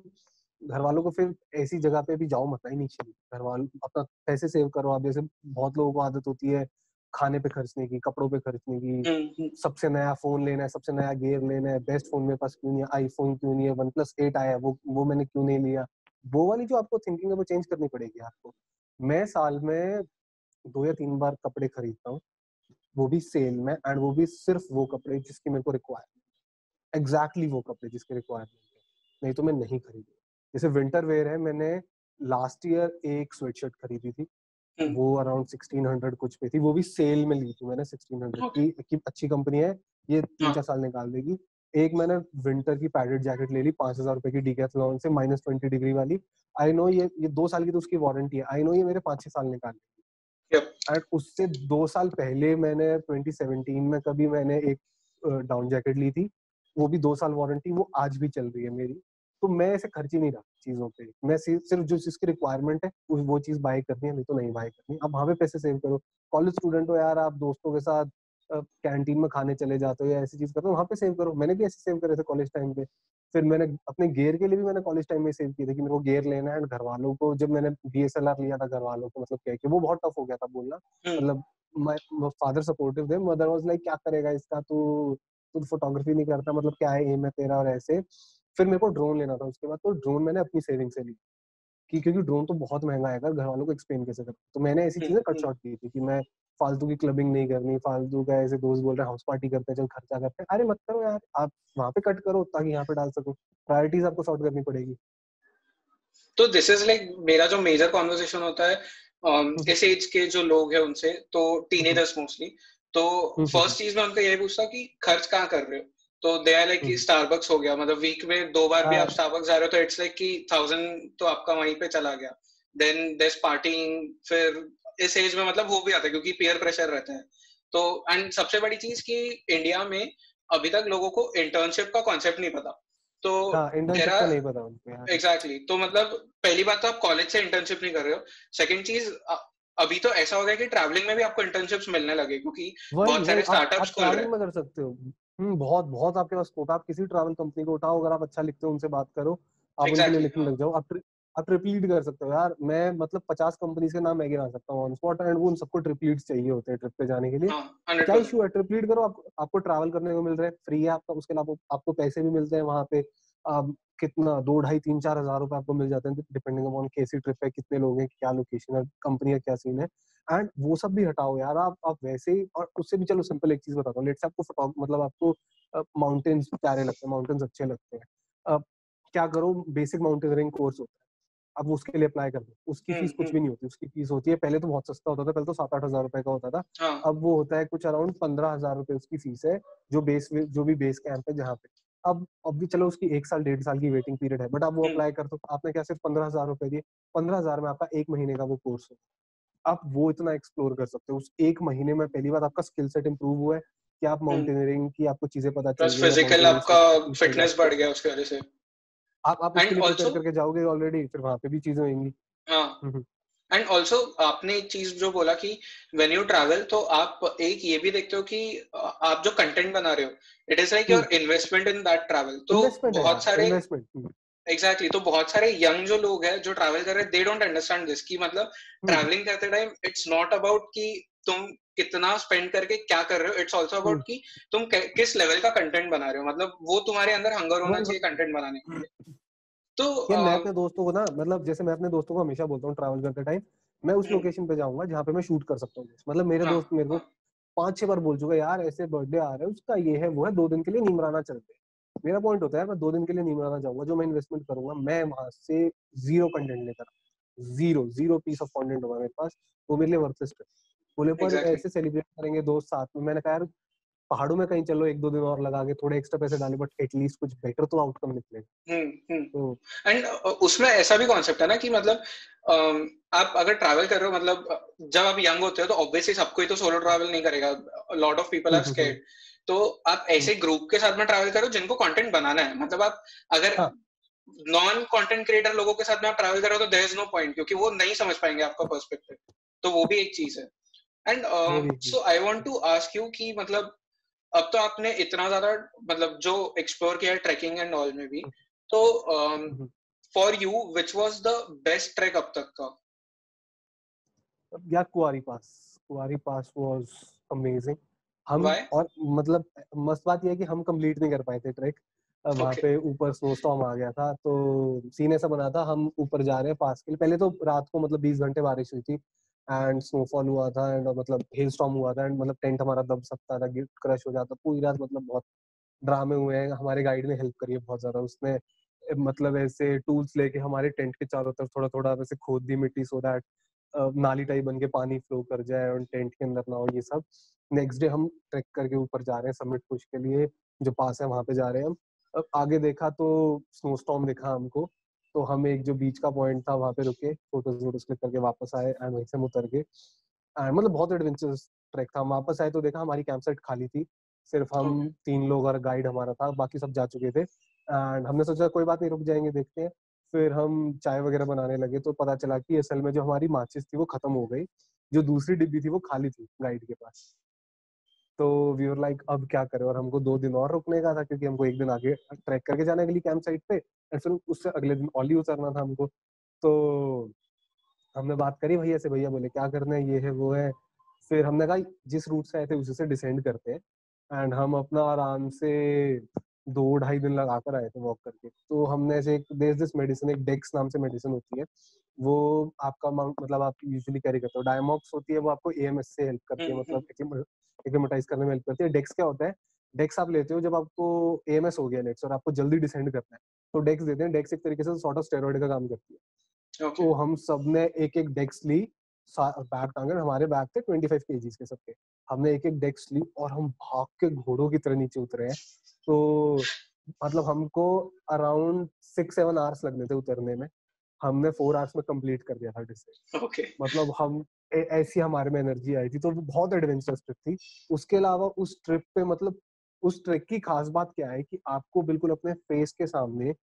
Speaker 2: घर वालों को फिर ऐसी जगह पे भी जाओ मत ही नहीं चाहिए घर वालों अपना पैसे सेव करो आप जैसे बहुत लोगों को आदत होती है खाने पे खर्चने की कपड़ों पे खर्चने की हम्म, हम्म। सबसे नया फ़ोन लेना है सबसे नया गेयर लेना है बेस्ट फ़ोन मेरे पास क्यों नहीं है आईफोन क्यों नहीं है वन प्लस एट आया वो वो मैंने क्यों नहीं लिया वो वाली जो आपको थिंकिंग है वो चेंज करनी पड़ेगी आपको मैं साल में दो या तीन बार कपड़े खरीदता हूँ वो भी सेल में एंड वो भी सिर्फ़ वो कपड़े जिसकी मेरे को रिक्वायरमेंट एग्जैक्टली वो कपड़े जिसके रिक्वायरमेंट है नहीं तो मैं नहीं खरीदी जैसे विंटर वेयर है मैंने लास्ट ईयर एक स्वेटशर्ट खरीदी थी। वो अराउंड सिक्सटीन हंड्रेड कुछ पे थी। वो भी सेल में ली थी मैंने सिक्सटीन हंड्रेड की, की अच्छी कंपनी है ये तीन हाँ। चार साल निकाल देगी। एक मैंने विंटर की पैडेड जैकेट ले ली पाँच हज़ार रुपए की डीकेथलॉन से माइनस ट्वेंटी डिग्री वाली। आई नो ये ये दो साल की तो उसकी वारंटी है। आई नो ये मेरे पाँच छह साल निकाल देगी। एंड उससे दो साल पहले मैंने 2017 में कभी मैंने एक डाउन जैकेट ली थी। वो भी दो साल वारंटी वो आज भी चल रही है मेरी। तो मैं ऐसे खर्च ही नहीं रहा चीज़ों पे। मैं सिर्फ़ जो जिसकी रिक्वायरमेंट है वो चीज़ बाय करनी है नहीं तो नहीं बाय करनी। अब वहाँ पे पैसे सेव करो। कॉलेज स्टूडेंट हो यार आप दोस्तों के साथ कैंटीन में खाने चले जाते हो या ऐसी चीज़ करते हो वहाँ पे सेव करो। मैंने भी ऐसे सेव करे थे कॉलेज टाइम पे। फिर मैंने अपने गेयर के लिए भी मैंने कॉलेज टाइम में सेव किए थे कि मेरे को गेयर लेना है घर वालों को जब मैंने डीएसएलआर लिया था घर वालों को मतलब क्या कि वो बहुत टफ हो गया था बोलना। मतलब फादर सपोर्टिव थे। मदर वॉज़ लाइक क्या करेगा इसका? तू तू फोटोग्राफी नहीं करता मतलब क्या है एम है तेरा और ऐसे? फिर मेरे को ड्रोन लेना था उसके बाद तो ड्रोन मैंने अपनी सेविंग से ली। कि क्योंकि ड्रोन तो बहुत महँगा आएगा घर वालों को एक्सप्लेन कैसे कर? तो मैंने ऐसी चीज़ें कट शॉर्ट की थी कि मैं फालतू की क्लबिंग नहीं करनी फालतू का ऐसे दोस्त बोल रहे हाउस पार्टी करते हैं चल खर्चा करते हैं। अरे मत करो यार आप वहाँ पे कट करो ताकि यहाँ पे डाल सको। प्रायोरिटीज आपको सॉर्ट करनी पड़ेगी।
Speaker 1: तो दिस इज़ लाइक मेरा जो मेजर कॉन्वर्सेशन होता है um, इस एज के जो लोग हैं उनसे तो टीनेजर्स मोस्टली तो फ़र्स्ट चीज़ मैं उनको यही पूछता कि खर्च कहाँ कर रहे हो? तो दे आर लाइक स्टारबक्स हो गया। मतलब वीक में दो बार भी आप स्टारबक्स जा रहे हो तो इट्स लाइक कि थाउज़ेंड तो आपका वहीं पे चला गया। देन देस पार्टिंग फिर इस एज में मतलब हो भी आता है क्योंकि पीयर प्रेशर रहता है। तो एंड सबसे बड़ी चीज़ कि इंडिया में अभी तक लोगों को इंटर्नशिप का कॉन्सेप्ट नहीं पता। तो एग्जैक्टली हाँ, तो मतलब पहली बात तो आप कॉलेज से इंटर्नशिप नहीं कर रहे हो। सेकंड चीज़ अभी तो ऐसा हो गया कि ट्रैवलिंग में भी आपको इंटर्नशिप्स मिलने लगे क्योंकि बहुत सारे स्टार्टअप्स खुल रहे हैं।
Speaker 2: कर सकते हो। बहुत बहुत आपके पास स्कोप आप किसी ट्रैवल कंपनी को उठाओ अगर आप अच्छा लिखते हो उनसे बात करो आप exactly, उनके लिए लिखने लग जाओ आप आप ट्रिपलीट कर सकते हो यार। मैं मतलब पचास कंपनी के नाम मैं गिरा सकता हूँ ऑन स्पॉट एंड वो उन सबको ट्रिपलीट चाहिए होते हैं ट्रिप पे जाने के लिए। हाँ, क्या इशू है? ट्रिपलीट करो आप, आपको ट्रैवल करने को मिल रहा है फ्री है आपका उसके अलावा आपको पैसे भी मिलते हैं वहाँ पे। आप कितना दो ढाई तीन चार हज़ार रुपए आपको मिल जाते हैं डिपेंडिंग अपॉन कैसी ट्रिप है कितने लोग हैं क्या लोकेशन है कंपनी का क्या सीन है। एंड वो सब भी हटाओ यार आप आप वैसे ही और उससे भी चलो सिंपल एक चीज़ बताता हूँ लेट्स आपको मतलब आपको माउंटेन्स प्यारे लगते हैं माउंटेन्स अच्छे लगते हैं। क्या करो बेसिक माउंटेनियरिंग कोर्स होता है अब उसके लिए अप्लाई कर दो उसकी फ़ीस कुछ भी नहीं होती उसकी फ़ीस होती है पहले तो बहुत सस्ता होता था पहले तो सात आठ हज़ार रुपए का होता था हाँ. अब वो होता है कुछ अराउंड पंद्रह हज़ार रुपए उसकी फ़ीस है जो बेस जो भी बेस कैंप है जहाँ पे। अब अब भी चलो उसकी एक साल डेढ़ साल की वेटिंग पीरियड है बट आप वो अप्लाई कर दो आपने क्या सिर्फ़ पंद्रह हज़ार रुपए दिए पंद्रह हज़ार में आपका एक महीने का वो कोर्स हो आप वो इतना एक्सप्लोर कर सकते हो। उस एक महीने में पहली बार आपका स्किल सेट इंप्रूव हुआ है कि आप माउंटेनियरिंग की आपको चीज़ें पता
Speaker 1: चल फ़िज़िकल आपका फिटनेस बढ़ गया उसकी वजह से।
Speaker 2: आप आप लिए करके जाओगे ऑलरेडी फिर वहाँ पे भी चीज़ें होंगी।
Speaker 1: हाँ। एंड ऑल्सो आपने एक चीज़ जो बोला कि वेन यू ट्रैवल तो आप एक ये भी देखते हो कि आप जो कंटेंट बना रहे हो it is like your investment in that travel तो बहुत सारे एग्जैक्टली exactly, तो बहुत सारे यंग जो लोग हैं जो ट्रैवल कर रहे हैं दे डोंट अंडरस्टैंड दिस कि मतलब ट्रैवलिंग हम्म। करते टाइम इट्स नॉट अबाउट कि तुम कितना स्पेंड करके क्या कर रहे हो इट्स ऑल्सो अबाउट कि तुम किस लेवल का कंटेंट बना रहे हो। मतलब वो तुम्हारे अंदर हंगर होना चाहिए कंटेंट बनाने के लिए।
Speaker 2: तो यार मैं अपने दोस्तों को ना मतलब जैसे मैं अपने दोस्तों को हमेशा बोलता हूँ ट्रैवल करते टाइम मैं उस लोकेशन पे जाऊँगा जहाँ पे मैं शूट कर सकता हूँ मतलब मेरे हाँ, दोस्त मेरे को हाँ। पाँच छह बार बोल चुका यार ऐसे बर्थडे आ रहा है उसका ये है वो है दो दिन के लिए नीमराना चलते मेरा पॉइंट होता है मैं दो दिन के लिए नीमराना जाऊँगा जो मैं इन्वेस्टमेंट करूँगा मैं वहाँ से ज़ीरो कंटेंट लेकर zero zero piece of content होगा मेरे पास वो मेरे लिए वर्थलेस है। बोले पर exactly. ऐसे सेलिब्रेट करेंगे दोस्त साथ में। मैंने कहा यार पहाड़ों में कहीं चलो एक दो दिन और लगा के थोड़े एक्स्ट्रा पैसे डाले बट एटलीस्ट कुछ बेटर तो आउटकम निकलेगा
Speaker 1: हम्म, हम्म। तो एंड उसमें ऐसा भी कॉन्सेप्ट है ना कि मतलब आप अगर ट्रैवल कर रहे हो मतलब जब आप यंग होते हो तो ऑब्वियसली सबको ही तो सोलो ट्रैवल नहीं करेगा। Lot of people are scared तो आप ऐसे ग्रुप हम्म। के साथ में ट्रैवल करो जिनको कंटेंट बनाना है। मतलब आप अगर नॉन कंटेंट क्रिएटर लोगों के साथ में आप ट्रैवल कर हो तो देयर इज़ नो पॉइंट क्योंकि वो नहीं समझ पाएँगे आपका पर्सपेक्टिव तो वो भी एक चीज़ है। And so I want to ask you कि मतलब अब तो आपने इतना ज़्यादा मतलब जो एक्सप्लोर किया ट्रैकिंग एंड ऑल में भी तो for you which was the best trek अब तक का?
Speaker 2: या Kuari pass. Kuari pass was amazing हम Why? और मतलब मस्त बात यह है कि हम कंप्लीट नहीं कर पाए थे ट्रैक वहाँ okay. पे ऊपर स्नो स्टॉर्म आ गया था तो सीन ऐसा बना था हम ऊपर जा रहे हैं पास के पहले तो रात को मतलब 20 घंटे बारिश हुई थी एंड स्नोफॉल हुआ था एंड मतलब हेल स्टॉर्म हुआ था एंड मतलब टेंट हमारा दब सकता था क्रश हो जाता पूरी रात मतलब बहुत ड्रामे हुए हैं। हमारे गाइड ने हेल्प करी है बहुत ज़्यादा। उसने मतलब ऐसे टूल्स लेके हमारे टेंट के चारों तरफ़ थोड़ा थोड़ा वैसे खोद दी मिट्टी सो दैट नाली टाइप बन के पानी फ्लो कर जाए और टेंट के अंदर ना हो ये सब। नेक्स्ट डे हम ट्रैक करके ऊपर जा रहे हैं समिट पुश के लिए जो पास है वहाँ पे जा रहे हैं हम। अब आगे देखा तो स्नो स्टॉर्म दिखा हमको तो हम एक जो बीच का पॉइंट था वहाँ पे रुके फ़ोटोज़ वोटोज क्लिक करके वापस आए एंड वहीं से हम उतर गए। मतलब बहुत एडवेंचरस ट्रैक था। हम वापस आए तो देखा हमारी कैंप साइट खाली थी सिर्फ़ हम तीन लोग और गाइड हमारा था बाकी सब जा चुके थे। एंड हमने सोचा कोई बात नहीं रुक जाएँगे देखते हैं। फिर हम चाय वगैरह बनाने लगे तो पता चला कि असल में जो हमारी माचिस थी वो खत्म हो गई, जो दूसरी डिब्बी थी वो खाली थी गाइड के पास। तो वी वर लाइक अब क्या करें? और हमको दो दिन और रुकने का था क्योंकि हमको एक दिन आगे ट्रैक करके जाने के लिए कैंप साइट पे और फिर उससे अगले दिन ऑली उतरना था हमको। तो हमने बात करी भैया से, भैया बोले, क्या करना है? ये है, वो है। फिर हमने कहा, जिस रूट से आए थे उसी से डिसेंड करते हैं। एंड हम अपना आराम से दो ढाई दिन लगा कर आए थे वॉक करके। तो हमने ऐसे एक देश दिस मेडिसिन एक डेक्स नाम से मेडिसिन होती है। वो आपका मतलब आप यूजुअली कैरी करते हो। डायमॉक्स होती है वो आपको एएमएस से हेल्प करती है हम्म, मतलब एक्लेमेटाइज करने में हेल्प करती है। डेक्स क्या होता है? डेक्स आप लेते हो जब आपको एएमएस हो गया लेट्स और आपको जल्दी डिसेंड करना है तो डेक्स देते हैं। डेक्स एक तरीके से सॉर्ट ऑफ़ स्टेरॉइड का काम करती है। Okay. तो हम सबने एक एक डेक्स ली बैग टांगे हमारे बैग थे 25 केजीज के सबके। हमने एक एक डेक्स ली और हम भाग के घोड़ों की तरह नीचे उतरे हैं। तो मतलब हमको अराउंड सिक्स सेवन आवर्स लगने थे उतरने में। हमने फोर आवर्स में कंप्लीट कर दिया था डिस्टेंस
Speaker 1: okay.
Speaker 2: मतलब हम ऐसी हमारे में एनर्जी आई थी तो वो बहुत एडवेंचरस ट्रिप थी। उसके अलावा उस ट्रिप पे मतलब उस ट्रिप की खास बात क्या है कि आपको बिल्कुल अपने फेस के सामने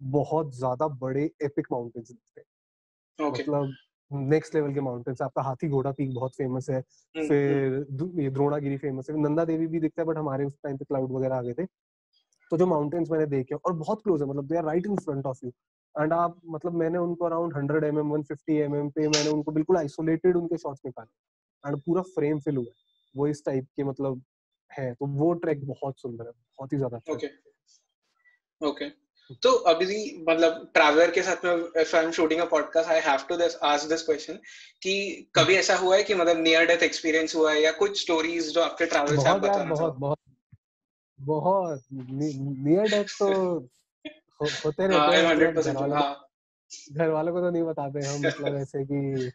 Speaker 2: बहुत ज़्यादा बड़े एपिक माउंटेन्स दिखते
Speaker 1: हैं। Okay.
Speaker 2: मतलब नेक्स्ट लेवल के माउंटेन्स आपका हाथी घोड़ा पीक बहुत फ़ेमस है। हम्म, फिर ये द्रोणागिरी फ़ेमस है। नंदा देवी भी दिखता है बट हमारे उस टाइम पे क्लाउड वगैरह आ गए थे। तो जो माउंटेन्स मैंने देखे और बहुत क्लोज है मतलब they are right in front of you and आप मतलब मैंने उनको around hundred M M one fifty M M पे मैंने उनको बिल्कुल आइसोलेटेड उनके शॉट्स निकाले। एंड पूरा फ्रेम फिल हुआ वो इस टाइप के मतलब है। तो वो ट्रैक बहुत सुंदर है बहुत ही ज़्यादा
Speaker 1: ओके ओके तो अभी मतलब ट्रैवलर के साथ में if I am shooting a podcast I have to this ask this question कि कभी ऐसा हुआ है कि मतलब नियर डेथ एक्सपीरियंस हुआ है या कुछ स्टोरीज जो आपके ट्रैवल से आप बताना
Speaker 2: बहुत बहुत। बहुत नियर डेथ तो होते रहते हैं घर वालों को तो नहीं बताते हम मतलब ऐसे कि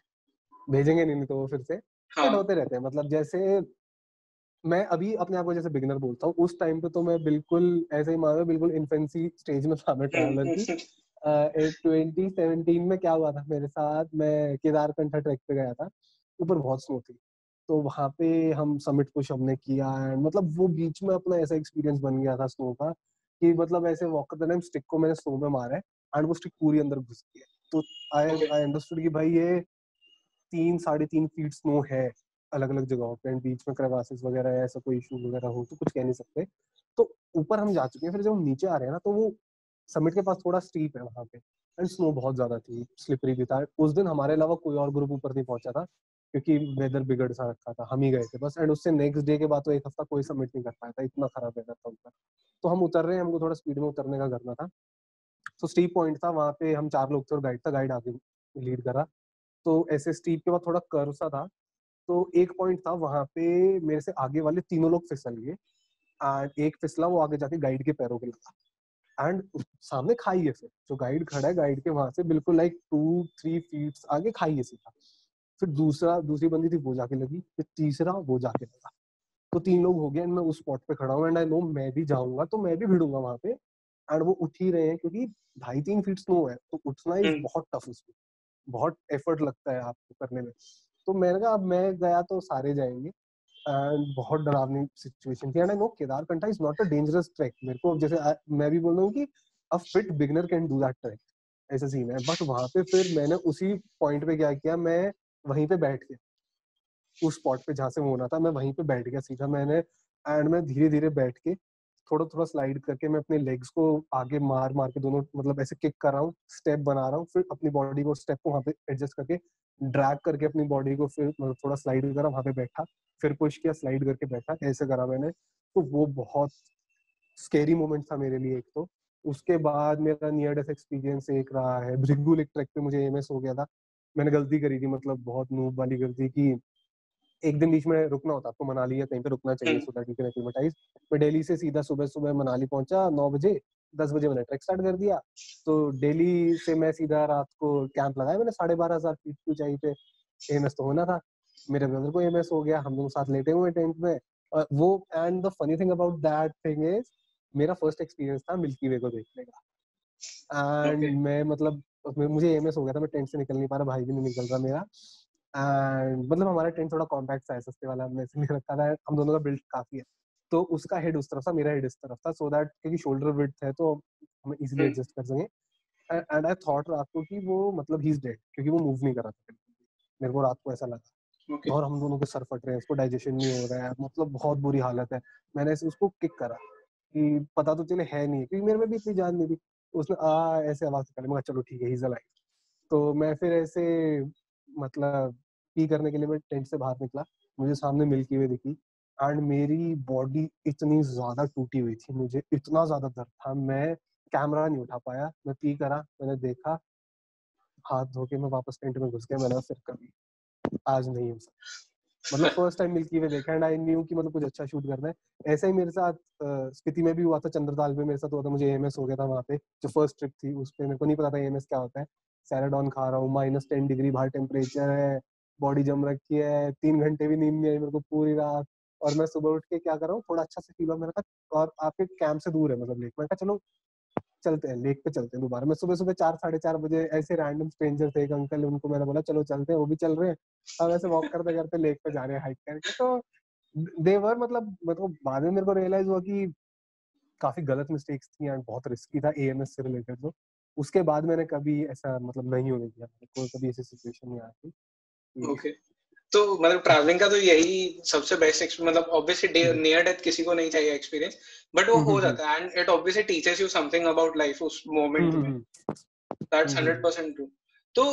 Speaker 2: भेजेंगे नहीं तो वो फिर से हाँ. होते रहते हैं मतलब जैसे मैं अभी अपने आप को जैसे बिगिनर बोलता हूँ उस टाइम पे तो मैं बिल्कुल ऐसे ही मान बिल्कुल इन्फेंसी स्टेज में था मैं ट्रैवलर की। ट्वेंटी सेवनटीन में क्या हुआ था मेरे साथ मैं केदारकंठा ट्रैक पे गया था ऊपर बहुत स्नो थी। तो वहाँ पे हम समिट पुश हमने किया एंड मतलब वो बीच में अपना ऐसा एक्सपीरियंस बन गया था स्नो का कि मतलब ऐसे वॉक करते टाइम स्टिक को मैंने स्नो में मारा है एंड वो स्टिक पूरी अंदर घुस गई है। तो आई आई अंडरस्टूड कि भाई ये तीन साढ़े तीन फीट स्नो है अलग अलग जगहों पे एंड बीच में क्रेवासिस वगैरह ऐसा कोई इशू वगैरह हो तो कुछ कह नहीं सकते। तो ऊपर हम जा चुके हैं फिर जब हम नीचे आ रहे हैं ना तो वो समिट के पास थोड़ा स्टीप है वहाँ पे एंड स्नो बहुत ज़्यादा थी स्लिपरी भी था। उस दिन हमारे अलावा कोई और ग्रुप ऊपर नहीं पहुँचा था। क्योंकि वेदर बिगड़ सा रखा था, हम ही गए थे बस एंड उससे नेक्स्ट डे के बाद तो एक हफ़्ता कोई सबमिट नहीं कर पाया था, इतना खराब वेदर था ऊपर तो हम उतर रहे हैं, हमको थोड़ा स्पीड में उतरने का करना था। तो स्टीप पॉइंट था, वहाँ पे हम चार लोग थे और गाइड था गाइड आगे लीड करा। तो ऐसे स्टीप के बाद थोड़ा कर्व सा था। तो एक पॉइंट था, वहाँ पे मेरे से आगे वाले तीनों लोग फिसल गए एंड एक फिसला, वो आगे जाके गाइड के पैरों के लगा। एंड सामने खाई है फिर, जो गाइड खड़ा है गाइड के वहाँ से बिल्कुल लाइक टू थ्री फीट आगे खाई है सीधा। फिर दूसरा दूसरी बंदी थी वो जाके लगी। फिर तीसरा वो जाके लगा। तो तीन लोग हो गए एंड मैं उस स्पॉट पे खड़ा हूँ एंड आई नो मैं भी जाऊँगा तो मैं भी भिड़ूँगा वहाँ पे। एंड वो उठ ही रहे हैं क्योंकि ढाई तीन फीट स्नो है तो उठना ही हम्म। बहुत टफ उसमें। बहुत एफर्ट लगता है आपको करने में। तो मैंने कहा अब मैं गया तो सारे जाएँगे। एंड बहुत डरावनी सिचुएशन थी। And I know Kedarkantha is not a dangerous trek मेरे को जैसे आ, मैं भी बोल रहा हूँ कि a fit beginner can do that trek ऐसा सीन है। बट वहाँ पे फिर मैंने उसी पॉइंट पे क्या किया मैं वहीं पे बैठ गया उस स्पॉट पे जहाँ से होना था, मैं वहीं पे बैठ गया सीधा। मैंने एंड मैं धीरे धीरे बैठ के थोड़ा थोड़ा स्लाइड करके मैं अपने लेग्स को आगे मार मार के दोनों मतलब ऐसे किक कर रहा हूँ स्टेप बना रहा हूँ, फिर अपनी बॉडी को स्टेप को वहाँ पे एडजस्ट करके ड्रैग करके अपनी बॉडी को फिर मतलब थोड़ा स्लाइड करा, वहाँ पे बैठा, फिर पुश किया स्लाइड करके बैठा, ऐसे करा मैंने। तो वो बहुत स्केरी मोमेंट था मेरे लिए एक तो। उसके बाद मेरा नियर डेथ एक्सपीरियंस एक रहा है। एक ट्रैक पे मुझे एमएस हो गया था। मैंने गलती करी थी मतलब बहुत नूब वाली गलती की। एक दिन बीच में रुकना होता आपको मनाली या कहीं पे रुकना चाहिए so that you can acclimatize मैं दिल्ली से सीधा सुबह सुबह मनाली पहुँचा नौ बजे दस बजे मैंने ट्रैक स्टार्ट कर दिया। तो दिल्ली से मैं सीधा रात को कैंप लगाया मैंने साढ़े बारह हज़ार फीट की ऊंचाई पे। एमएस तो होना था। मेरे ब्रदर को एमएस हो गया हम दोनों साथ लेटे हुए टेंट में। और वो and the funny thing about that thing is मेरा फ़र्स्ट एक्सपीरियंस था मिल्की वे को देखने का। And okay. मैं मतलब मुझे एमएस हो गया था मैं टेंट से निकल नहीं पा रहा भाई भी नहीं निकल रहा मेरा। एंड मतलब हमारा टेंट थोड़ा कॉम्पैक्ट सा है सस्ते वाला हमने इसलिए रखा था हम दोनों का बिल्ड काफ़ी है। तो उसका हेड उस तरफ़ था मेरा हेड इस तरफ़ था सो दैट क्योंकि शोल्डर विड्थ है तो हम इजीली एडजस्ट कर सकें। एंड आई थॉट रात को कि वो मतलब ही इज़ डेड क्योंकि वो मूव नहीं कर रहा था मेरे को रात को ऐसा लगा। Okay. और हम दोनों के सर फट रहे हैं उसको डाइजेशन नहीं हो रहा है मतलब बहुत बुरी हालत है। मैंने उसको किक करा कि पता तो चले है नहीं क्योंकि मेरे में भी इतनी जान नहीं थी। उसने आ ऐसे आवाज़ निकाली। मैं चलो ठीक है ही तो मैं फिर ऐसे मतलब पी करने के लिए मैं टेंट से बाहर निकला, मुझे सामने मिल्की वे दिखी एंड मेरी बॉडी इतनी ज़्यादा टूटी हुई थी, मुझे इतना ज़्यादा दर्द था, मैं कैमरा नहीं उठा पाया, मैं पी करा, मैंने देखा, हाथ धो के मैं वापस टेंट में घुस गया, मैंने फिर कभी आज नहीं हो सकता। मतलब फ़र्स्ट टाइम मिल्की वे देखा एंड आई न्यू कि मतलब कुछ अच्छा शूट करना है। ऐसा ही मेरे साथ स्पीति में भी हुआ था चंद्रताल में मेरे साथ हुआ था, मुझे एमएस हो गया था वहाँ पे, जो फ़र्स्ट ट्रिप थी, उस पर मेरे को नहीं पता था एमएस क्या होता है। सैराडॉन खा रहा हूँ माइनस टेन डिग्री बाहर टेम्परेचर है बॉडी जम रखी है, तीन घंटे भी नींद नहीं आई मेरे को पूरी रात। और मैं सुबह उठ के क्या कर रहा हूँ, थोड़ा अच्छा से फील हुआ मेरे का और आपके कैंप से दूर है मतलब लेक मैं कहा, चलो चलते हैं लेक पे चलते हैं दोबारा। मैं सुबह सुबह चार साढ़े चार बजे ऐसे रैंडम स्ट्रेंजर थे एक अंकल उनको मैंने बोला चलो चलते हैं वो भी चल रहे हैं। अब ऐसे वॉक करते करते लेक पे जा रहे हैं हाइक करके। तो देवर मतलब मतलब बाद में मेरे को रियलाइज़ हुआ कि काफ़ी गलत मिस्टेक्स थी एंड बहुत रिस्की था एएमएस से रिलेटेड तो। उसके बाद मैंने कभी ऐसा मतलब नहीं होने दिया कोई कभी ऐसी सिचुएशन नहीं आई
Speaker 3: ओके तो मतलब ट्रैवलिंग का तो यही सबसे बेस्ट मतलब ऑब्वियसली नियर डेथ किसी को नहीं चाहिए एक्सपीरियंस बट वो हो जाता है and it obviously teaches you something about life उस मोमेंट में दैट्स 100% ट्रू तो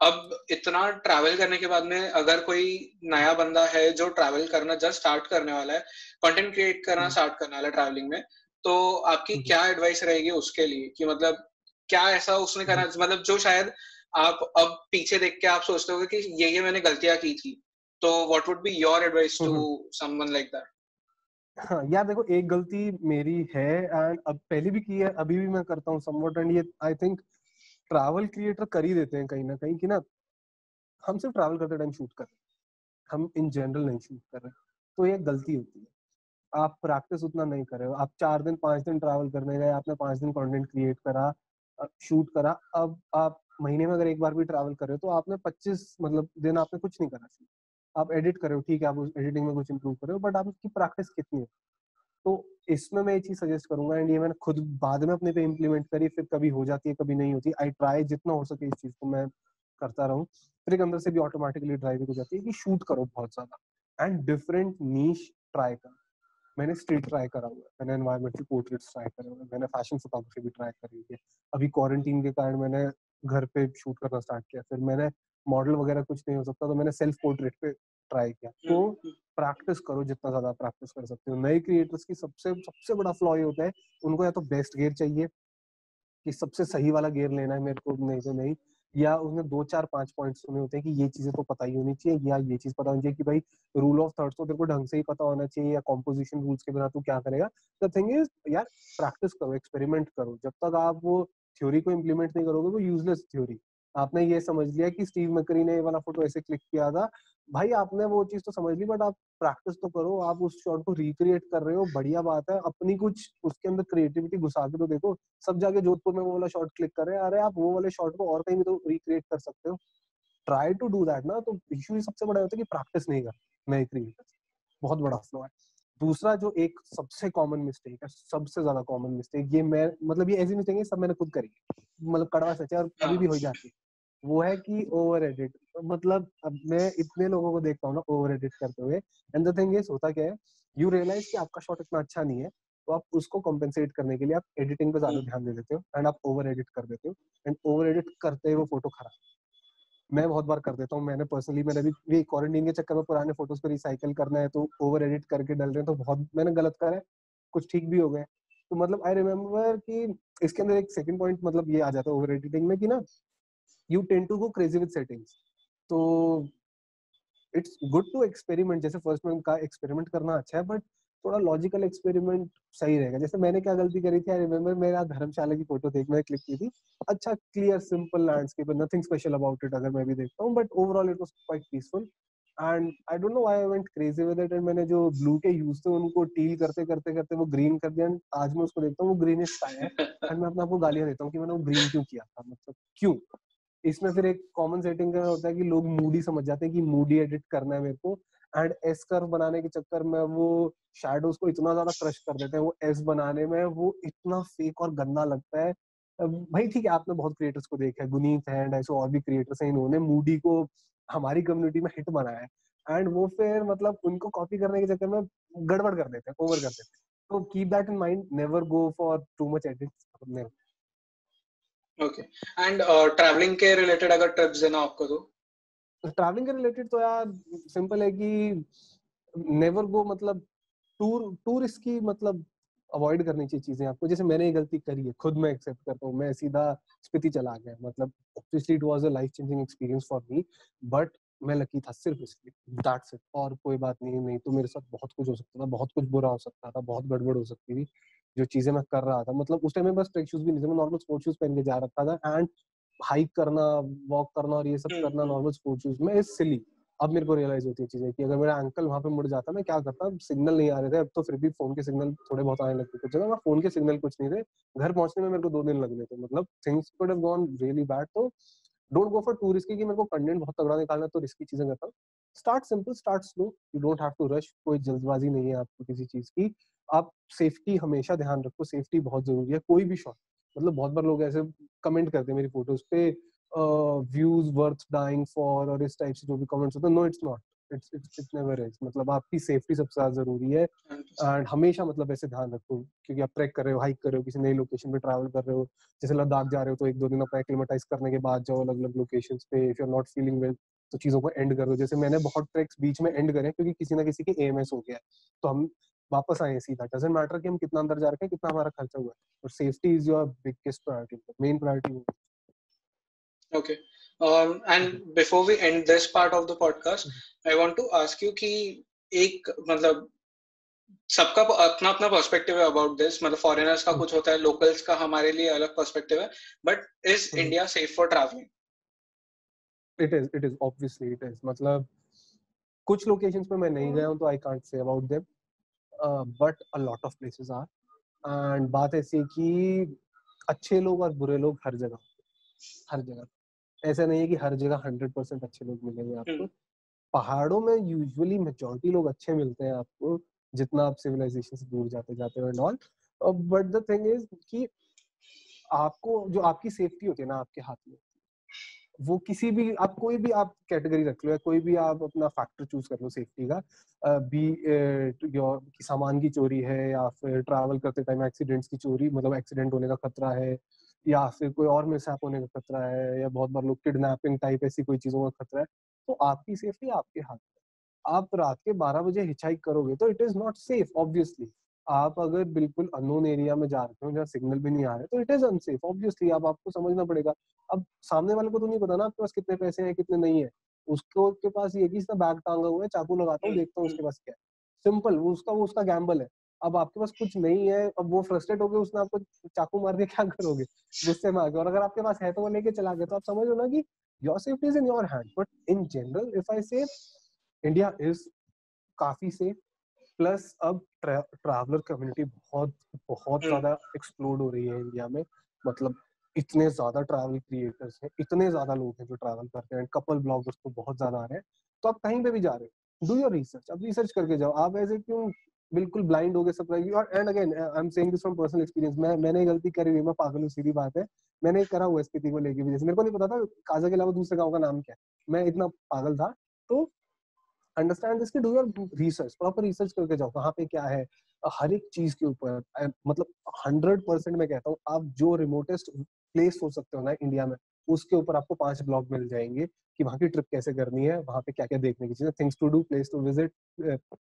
Speaker 3: अब इतना ट्रैवल करने के बाद में अगर कोई नया बंदा है जो ट्रैवल करना जस्ट स्टार्ट करने वाला है कंटेंट क्रिएट करना स्टार्ट हम्म। करने वाला है ट्रैवलिंग में तो आपकी हम्म। क्या एडवाइस रहेगी उसके लिए कि मतलब क्या ऐसा उसने करना हम्म। मतलब जो शायद आप अब पीछे देख के आप सोचते हो कि ये ये मैंने गलतियाँ की थी। तो what would be your advice to someone like that
Speaker 2: हाँ यार देखो एक गलती मेरी है एंड अब पहले भी की है अभी भी मैं करता हूँ समवट एंड ये आई थिंक ट्रैवल क्रिएटर कर ही देते हैं कहीं ना कहीं कि ना हम सिर्फ़ ट्रैवल करते टाइम शूट कर रहे हैं। हम इन जनरल नहीं शूट कर रहे तो ये गलती होती है। आप प्रैक्टिस उतना नहीं कर रहे हो। आप चार दिन पाँच दिन ट्रैवल करने गए आपने पाँच दिन कंटेंट क्रिएट करा शूट करा। अब आप महीने में अगर एक बार भी ट्रैवल कर रहे हो तो आपने पच्चीस मतलब दिन आपने कुछ नहीं करा शूट। आप एडिट कर रहे हो, ठीक है, आप उस एडिटिंग में कुछ इंप्रूव कर रहे हो, बट आप उसकी प्रैक्टिस कितनी है? तो इसमें मैं ये चीज़ सजेस्ट करूँगा, एंड ये मैंने खुद बाद में अपने पे इम्प्लीमेंट करी, फिर कभी हो जाती है, कभी नहीं होती। आई ट्राई जितना हो सके इस चीज़ को मैं करता रहूँ। फिर एक अंदर से भी ऑटोमेटिकली ड्राइविंग हो जाती है कि शूट करो बहुत ज़्यादा। एंड डिफरेंट नीच ट्राई कर। मैंने स्ट्रीट ट्राई करा हुआ है। मैंने एनवायरमेंटल पोर्ट्रेट्स ट्राई करे हुए मैंने फ़ैशन फोटोग्राफी भी ट्राई करी है। अभी क्वारंटीन के कारण मैंने घर पे शूट करना स्टार्ट किया। फिर मैंने मॉडल वगैरह कुछ नहीं हो सकता तो मैंने सेल्फ पोर्ट्रेट पे ट्राई किया। तो प्रैक्टिस करो जितना ज़्यादा प्रैक्टिस कर सकते हो। नए क्रिएटर्स की सबसे सबसे बड़ा फ्लॉ ये होता है उनको या तो बेस्ट गेयर चाहिए कि सबसे सही वाला गेयर लेना है मेरे को नहीं तो नहीं। या उसमें दो चार पाँच पॉइंट सुने होते हैं कि ये चीज़ें तो पता ही होनी चाहिए, या ये चीज़ पता होनी चाहिए कि भाई रूल ऑफ़ थर्ड्स तो तेरे को ढंग से ही पता होना चाहिए, या कॉम्पोजिशन रूल्स के बिना तू क्या करेगा। द थिंग इज़ यार प्रैक्टिस करो एक्सपेरिमेंट करो। जब तक आप वो थ्योरी को इम्प्लीमेंट नहीं करोगे, वो यूजलेस थ्योरी आपने ये समझ लिया कि स्टीव मकरी ने ये वाला फ़ोटो ऐसे क्लिक किया था। भाई आपने वो चीज़ तो समझ ली बट आप प्रैक्टिस तो करो आप उस शॉट को रिक्रिएट कर रहे हो बढ़िया बात है। अपनी कुछ उसके अंदर क्रिएटिविटी घुसा के तो देखो सब जाके जोधपुर में वो वाला शॉट क्लिक कर रहे हैं। अरे आप वो वाले शॉट को और कहीं भी तो रिक्रिएट कर सकते हो। ट्राई टू डू दैट ना तो इशू सबसे बड़ा होता है कि प्रैक्टिस नहीं कर नए क्रिएटर बहुत बड़ा फ्लो है। दूसरा जो एक सबसे कॉमन मिस्टेक है सबसे ज़्यादा कॉमन मिस्टेक ये मैं मतलब ये ऐसी मिस्टेक है सब मैंने खुद करी मतलब कड़वा सच है और कभी भी हो जाती है। वो है कि ओवर एडिट मतलब अब मैं इतने लोगों को देखता हूँ ना ओवर एडिट करते हुए एंड द थिंग इज़ होता क्या है यू रियलाइज़ कि आपका शॉट इतना अच्छा नहीं है तो आप उसको कॉम्पेंसेट करने के लिए आप एडिटिंग पे ज़्यादा ध्यान दे देते हो एंड आप ओवर एडिट कर देते हो एंड ओवर एडिट करते हुए वो फ़ोटो खराब मैं बहुत बार कर देता हूँ मैंने पर्सनली मैंने भी क्वारंटीन के चक्कर में पुराने फ़ोटोज़ को रिसाइकल करना है तो ओवर एडिट करके डल रहे हैं तो बहुत मैंने गलत करा है कुछ ठीक भी हो गए तो मतलब आई रिमेम्बर कि इसके अंदर एक सेकंड पॉइंट मतलब ये आ जाता है ओवर एडिटिंग में कि ना you tend to go crazy with settings तो इट्स गुड टू एक्सपेरिमेंट जैसे फ़र्स्ट में का एक्सपेरिमेंट करना अच्छा है बट थोड़ा लॉजिकल एक्सपेरिमेंट सही रहेगा। जैसे मैंने क्या गलती करी थी आई रिमेम्बर मेरा धर्मशाला की फ़ोटो देख मैं क्लिक की थी। अच्छा clear simple landscape nothing special about it अगर मैं भी देखता हूँ but overall it was quite peaceful and I don't know I went crazy with it and मैंने जो ब्लू के यूज़ थे उनको टील करते करते करते वो ग्रीन कर दिया एंड आज मैं उसको देखता हूँ वो ग्रीनिश स्काई है। एंड मैं अपने आपको गालियाँ देता हूँ कि मैंने वो ग्रीन क्यों किया था मतलब क्यों? इसमें फिर एक कॉमन सेटिंग का होता है कि लोग मूडी समझ जाते हैं कि मूडी एडिट करना है मेरे को एंड एस कर्व बनाने के चक्कर में वो शेडोज को इतना ज़्यादा क्रश कर देते हैं, वो एस बनाने में वो इतना फेक और गंदा लगता है। भाई ठीक है, आपने बहुत क्रिएटर्स को देखा है गुनीत है एंड ऐसे और भी क्रिएटर्स हैं इन्होंने मूडी को हमारी कम्युनिटी में हिट बनाया है। एंड वो फिर मतलब उनको कॉपी करने के चक्कर में गड़बड़ कर देते हैं ओवर कर देते हैं। तो keep that in mind never go for too much never
Speaker 3: okay travelling के रिलेटेड तो?
Speaker 2: ट्रैवलिंग के रिलेटेड तो यार सिंपल है कि नेवर गो मतलब टूर टूर इसकी मतलब अवॉइड करनी चाहिए चीज़ें आपको। जैसे मैंने ये गलती करी है, खुद मैं एक्सेप्ट करता हूँ, मैं सीधा स्पीति चला गया मतलब obviously it was a life changing experience for me but मैं लकी था सिर्फ़ इसलिए। दैट्स इट और कोई बात नहीं नहीं तो मेरे साथ बहुत कुछ हो सकता था, बहुत कुछ बुरा हो सकता था, बहुत गड़बड़ हो सकती थी। जो चीज़ें मैं कर रहा था। मतलब उस टाइम में बस ट्रेक शूज़ भी नहीं थे मैं नॉर्मल स्पोर्ट शूज़ पहन के जा रखा था एंड हाइक करना वॉक करना और ये सब करना नॉर्मल स्पोर्ट शूज़ में इज़ सिली अब मेरे को रियलाइज़ होती है चीज़ें कि अगर मेरा एंकल वहाँ पे मुड़ जाता मैं क्या करता? सिग्नल नहीं आ रहे थे अब तो फिर भी फ़ोन के सिग्नल थोड़े बहुत आने लगते। थे जगह फ़ोन के सिग्नल कुछ नहीं थे। घर पहुँचने में मेरे को दो दिन लग गए थे। मतलब things could have gone really bad तो don't go for too risky कि मेरे को कंटेंट बहुत तगड़ा निकालना तो रिस्की चीज़ें करता हूँ। Start simple start slow you don't have to rush कोई जल्दबाजी नहीं है आपको किसी चीज़ की। आप सेफ्टी हमेशा ध्यान रखो। सेफ्टी बहुत ज़रूरी है। कोई भी शॉट मतलब बहुत बार लोग ऐसे कमेंट करते हैं मेरी फ़ोटोज़ पे व्यूज़ वर्थ डाइंग फॉर और इस टाइप से जो भी कमेंट्स होते हैं। No it's not it's it's it never is मतलब आपकी सेफ्टी सबसे ज़्यादा ज़रूरी है। एंड हमेशा मतलब ऐसे ध्यान रखो क्योंकि आप ट्रैक कर रहे हो हाइक कर रहे हो किसी नई लोकेशन पे ट्रैवल कर रहे हो। जैसे लद्दाख जा रहे हो तो एक दो दिन अपना एक्लिमेटाइज करने के बाद जाओ अलग अलग लोकेशन पे। If you are not feeling well तो चीज़ों को एंड कर दो। जैसे मैंने बहुत ट्रैक्स बीच में एंड करे क्योंकि किसी ना किसी के एएमएस हो गया तो हम वापस आए सीधा। डजेंट मैटर कि हम कितना अंदर जा रहे हैं कितना हमारा खर्चा हुआ है। और safety is your biggest priority main priority
Speaker 3: okay um, and before we end this part of the podcast i want to ask you कि एक मतलब सबका अपना अपना पर्सपेक्टिव है अबाउट दिस मतलब फॉरेनर्स का कुछ होता है लोकल्स का हमारे लिए अलग पर्सपेक्टिव है। But is India safe for travelling
Speaker 2: it is it is obviously it is मतलब कुछ लोकेशंस पे मैं नहीं गया हूँ तो I can't say about them but a lot of places are and बात ऐसी कि अच्छे लोग और बुरे लोग हर जगह हर जगह। ऐसा नहीं है कि हर जगह हंड्रेड परसेंट अच्छे लोग मिलेंगे आपको। हम्म। पहाड़ों में यूजुअली मेजोरिटी लोग अच्छे मिलते हैं आपको जितना आप सिविलाइजेशन से दूर जाते जाते हो and all but the thing is कि आपको जो आपकी सेफ्टी होती है ना आपके हाथ में वो किसी भी, आप कोई भी आप कैटेगरी रख लो या कोई भी आप अपना फैक्टर चूज़ कर लो सेफ्टी का बी योर सामान की चोरी है या फिर ट्रैवल करते टाइम एक्सीडेंट्स की चोरी मतलब एक्सीडेंट होने का खतरा है या फिर कोई और मिसहैप होने का खतरा है या बहुत बार लोग किडनैपिंग टाइप ऐसी कोई चीज़ों का खतरा है तो आपकी सेफ्टी आपके हाथ में आप रात के बारह बजे हिचाइक करोगे तो it is not safe obviously आप अगर बिल्कुल अनोन एरिया में जा रहे हो जहाँ सिग्नल भी नहीं आ रहे तो इट इज़ अनसेफ ऑब्वियसली आप आपको समझना पड़ेगा। अब सामने वाले को तो नहीं पता ना आपके पास कितने पैसे हैं कितने नहीं है। उसको के पास ये कि इसका बैग टांगा हुआ है चाकू लगाता हूँ देखता हूँ उसके पास क्या है। सिंपल वो उसका वो उसका गैम्बल है। अब आपके पास कुछ नहीं है अब वो फ्रस्ट्रेट हो गए उसने आपको चाकू मार के क्या करोगे? गुस्से में आके और अगर आपके पास है तो वो लेके चला गया तो आप समझ ना कि your safety is in your hand but in general if I say India is काफ़ी सेफ़ प्लस अब ट्रैवलर कम्युनिटी बहुत बहुत हम्म। ज़्यादा एक्सप्लोड हो रही है इंडिया में। मतलब इतने ज़्यादा ट्रैवल क्रिएटर्स हैं इतने ज़्यादा लोग हैं जो ट्रैवल करते हैं कपल ब्लॉगर्स तो बहुत ज़्यादा आ रहे हैं। तो आप कहीं पे भी जा रहे हो डू योर रिसर्च। अब रिसर्च करके जाओ आप ऐसे क्यों बिल्कुल ब्लाइंड हो गए सरप्राइज़ और and again I am saying this from personal experience मैं मैंने गलती करी हुई मैं पागल हूँ सीधी बात है। मैंने करा हुआ स्थिति को लेके भी। जैसे मेरे को नहीं पता था काजा के अलावा दूसरे गाँव का नाम क्या है। मैं इतना पागल था तो understand this do your research, proper research करके जाओ, कहाँ पे क्या है, हर एक चीज़ के ऊपर मतलब हंड्रेड परसेंट मैं कहता हूँ, आप जो रिमोटेस्ट प्लेस हो सकते हो ना इंडिया में, उसके ऊपर आपको पाँच ब्लॉग मिल जाएँगे कि वहाँ की ट्रिप कैसे करनी है, वहाँ पे क्या क्या देखने की चीज़ें things to do place to visit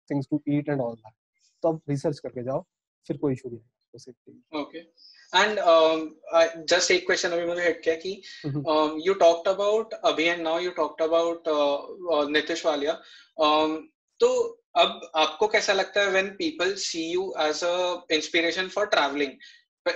Speaker 2: things to eat and all that तो आप रिसर्च करके जाओ, फिर कोई इशू नहीं
Speaker 3: ओके एंड जस्ट एक क्वेश्चन अभी मुझे हिट किया कि यू टॉक्ड अबाउट अभी and now you talked about Nitish Walia तो अब आपको कैसा लगता है when people see you as a inspiration for travelling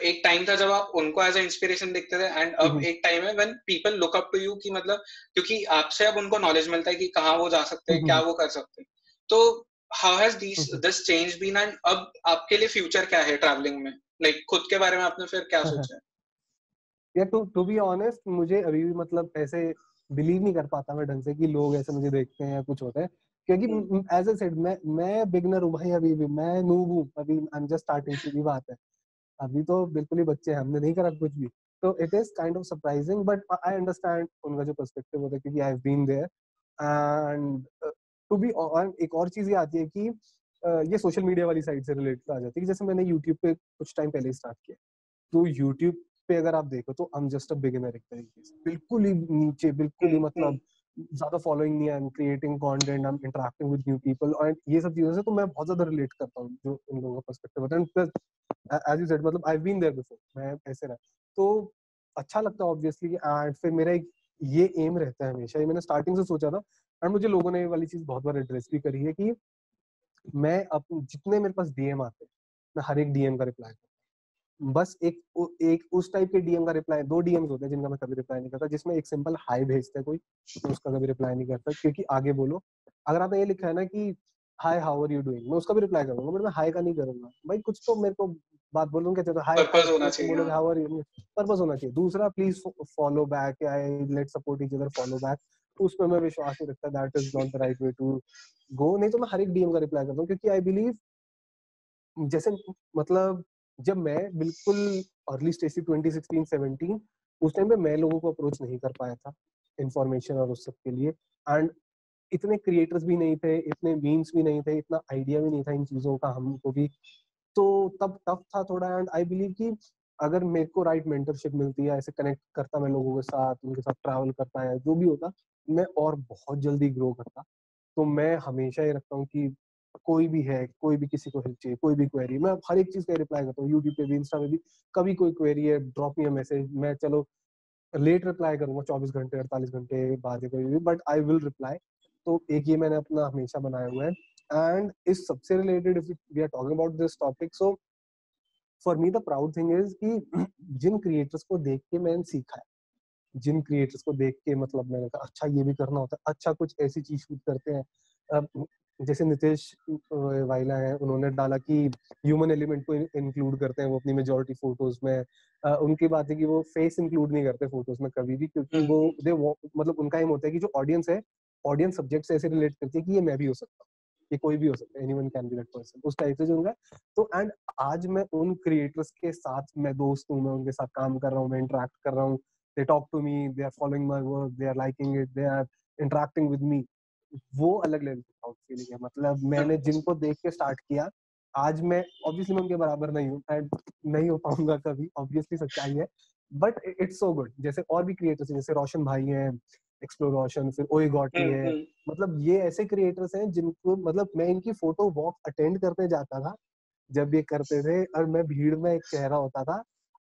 Speaker 3: एक टाइम था जब आप उनको एज अ इंस्पिरेशन देखते थे एंड अब. एक टाइम है when people look up to you कि मतलब क्योंकि आपसे अब उनको नॉलेज मिलता है कि कहाँ वो जा सकते हैं. क्या वो कर सकते हैं। तो how has this this change been and अब आपके लिए फ्यूचर क्या है ट्रैवलिंग में? लाइक like, खुद के बारे में आपने फिर क्या सोचा है?
Speaker 2: या टू टू बी ऑनेस्ट मुझे अभी भी मतलब ऐसे बिलीव नहीं कर पाता मैं ढंग से कि लोग ऐसे मुझे देखते हैं या कुछ होता है। क्योंकि एज ए सेड मैं मैं बिगनर हूँ भाई अभी भी मैं नूब हूँ अभी आई एम जस्ट स्टार्टिंग सीधी बात है। अभी तो बिल्कुल ही बच्चे हैं हमने नहीं करा कुछ भी। तो it is kind of surprising but I understand उनका जो पर्सपेक्टिव होता है क्योंकि I have been there and to be एक और चीज़ ये आती है कि ये सोशल मीडिया वाली साइड से रिलेटेड आ जाती है जैसे मैंने यूट्यूब पे कुछ टाइम पहले स्टार्ट किया तो यूट्यूब पे अगर आप देखो तो I am just a beginner एक तरीके से। बिल्कुल ही नीचे बिल्कुल ही मतलब ज़्यादा फॉलोइंग नहीं I am creating content I am interacting with new people और ये सब चीज़ों से तो मैं बहुत ज़्यादा रिलेट करता हूँ जो इन लोगों का पर्सपेक्टिव होता है। प्लस एज यू सेड मतलब आई बीन देयर बिफोर मैं ऐसे रहा। तो अच्छा लगता है ऑब्वियसली एंड फिर मेरा एक ये एम रहता है हमेशा। ये मैंने स्टार्टिंग से सोचा था एंड मुझे लोगों ने ये वाली चीज़ बहुत बार एड्रेस भी करी है कि मैं अब जितने मेरे पास डीएम आते हैं मैं हर एक डीएम का रिप्लाई करता बस एक एक उस टाइप के डीएम का रिप्लाई दो डीएम्स होते हैं जिनका मैं कभी रिप्लाई नहीं करता जिसमें एक सिंपल हाई भेजते हैं कोई तो उसका कभी रिप्लाई नहीं करता क्योंकि आगे बोलो। अगर आपने ये लिखा है ना कि hi how are you doing मैं उसका भी रिप्लाई करूँगा बट मैं हाय का नहीं करूँगा। भाई कुछ तो मेरे को बात बोलूँ कहते तो हाय पर्पस होना चाहिए हाउ आर यू पर्पस होना चाहिए। दूसरा please follow back I let support each other follow back उसमें मैं विश्वास नहीं रखता that is not the right way to go नहीं तो मैं हर एक डीएम का रिप्लाई करता हूँ, क्योंकि आई बिलीव जैसे मतलब जब मैं बिल्कुल अर्ली स्टेज थी 2016 17 उस टाइम पे मैं लोगों को अप्रोच नहीं कर पाया था इन्फॉर्मेशन और उस सब के लिए. एंड इतने क्रिएटर्स भी नहीं थे, इतने मीम्स भी नहीं थे, इतना आइडिया भी नहीं था इन चीज़ों का हमको भी. तो तब टफ था थोड़ा एंड आई बिलीव कि अगर मेरे को राइट मेंटरशिप मिलती है, ऐसे कनेक्ट करता मैं लोगों के साथ, उनके साथ ट्रैवल करता है जो भी होता मैं और बहुत जल्दी ग्रो करता। तो मैं हमेशा ये रखता हूँ कि कोई भी है कोई भी किसी को हेल्प चाहिए, कोई भी क्वेरी मैं हर एक चीज़ का रिप्लाई करता हूँ यूट्यूब पे भी इंस्टा पे भी, कभी कोई क्वेरी है ड्रॉप मी मैसेज मैं चलो लेट रिप्लाई करूँगा, चौबीस घंटे, अड़तालीस घंटे बाद भी बट आई विल रिप्लाई तो एक ये मैंने अपना हमेशा बनाया हुआ है। एंड इस सबसे related if we are talking about this topic so for me the proud thing is कि जिन क्रिएटर्स को देख के मैंने सीखा है जिन क्रिएटर्स को देख के मतलब मैंने कहा अच्छा ये भी करना होता है। अच्छा कुछ ऐसी चीज़ शूट करते हैं। अब जैसे नितेश वाइला है उन्होंने डाला कि ह्यूमन एलिमेंट को इंक्लूड करते हैं वो अपनी मेजोरिटी फ़ोटोज़ में। आ, उनकी बात है कि वो फेस इंक्लूड नहीं करते फ़ोटोज़ में कभी भी क्योंकि वो दे मतलब उनका एम होता है कि जो ऑडियंस है ऑडियंस सब्जेक्ट से ऐसे रिलेट करती है कि ये मैं भी हो सकता हूँ ये कोई भी हो सकता है anyone can be that person उस टाइप से जो उनका। तो एंड आज मैं उन क्रिएटर्स के साथ मैं दोस्त हूँ मैं उनके साथ काम कर रहा हूँ मैं इंटरेक्ट कर रहा हूँ। They talk to me they are following my work they are liking it they are interacting with me वो अलग लेवल की प्राउड फीलिंग है। मतलब मैंने जिनको देख के स्टार्ट किया आज मैं ऑब्वियसली मैं उनके बराबर नहीं हूँ एंड नहीं हो पाऊँगा कभी ऑब्वियसली सच्चाई है। बट इट्स सो गुड जैसे और भी क्रिएटर्स हैं जैसे रोशन भाई हैं एक्सप्लोर रोशन फिर ओए गॉटी है। हम्म, हम्म। मतलब ये ऐसे क्रिएटर्स हैं जिनको मतलब मैं इनकी फ़ोटो वॉक अटेंड करने जाता था जब ये करते थे और मैं भीड़ में एक चेहरा होता था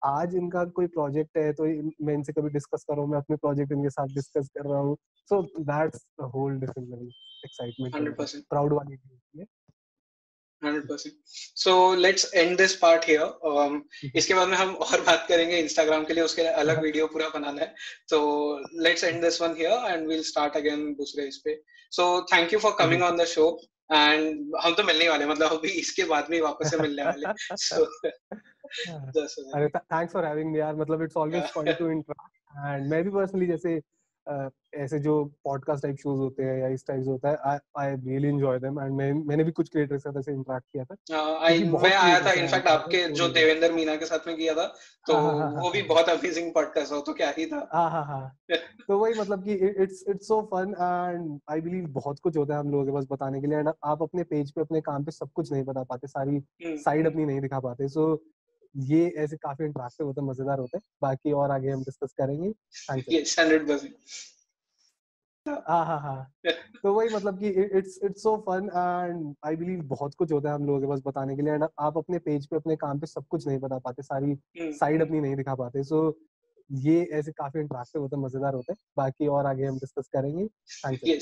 Speaker 2: आज इनका कोई प्रोजेक्ट है तो मैं इनसे कभी डिस्कस कर रहा हूँ मैं अपने प्रोजेक्ट इनके साथ डिस्कस कर रहा हूँ। So that's the whole different excitement proud वाली है
Speaker 1: 100% so let's end this part here. Um, इसके बाद में हम और बात करेंगे इंस्टाग्राम के लिए उसके लिए अलग वीडियो पूरा बनाना है। तो let's end this one here and we'll start again दूसरे इस पे। So thank you for coming on the show and हम तो मिलने वाले मतलब अभी इसके बाद में वापस से मिलने वाले सो
Speaker 2: अरे थैंक्स फॉर हैविंग मी यार मतलब it's always fun to interact and मैं भी पर्सनली जैसे ऐसे जो पॉडकास्ट टाइप शोज़ होते हैं या इस टाइप से होता है I really enjoy them and मैं मैंने भी कुछ क्रिएटर्स के साथ ऐसे इंटरेक्ट किया था
Speaker 1: आई मैं आया था इनफैक्ट आपके जो देवेंद्र मीना के साथ में किया था तो हाँ, हाँ, हाँ, वो भी बहुत अमेजिंग पॉडकास्ट हो तो क्या ही था।
Speaker 2: हाँ हाँ हाँ। तो वही मतलब कि it's it's so fun and I believe बहुत कुछ होता है हम लोगों के पास बताने के लिए एंड आप अपने पेज पे अपने काम पे सब कुछ नहीं बता पाते सारी साइड हम्म, अपनी। नहीं दिखा पाते। सो ये ऐसे काफ़ी इंटरेक्टिव होते हैं मज़ेदार होते हैं। बाकी और आगे हम डिस्कस करेंगे। हाँ हाँ हाँ। तो वही मतलब कि it's it's so fun and I believe बहुत कुछ होता है हम लोगों के पास बताने के लिए एंड आप अपने पेज पे अपने काम पे सब कुछ नहीं बता पाते सारी साइड हम्म, अपनी। नहीं दिखा पाते। सो ये ऐसे काफ़ी इंटरेक्टिव होते हैं मज़ेदार होते हैं। बाकी और आगे हम डिस्कस करेंगे।
Speaker 1: Thank you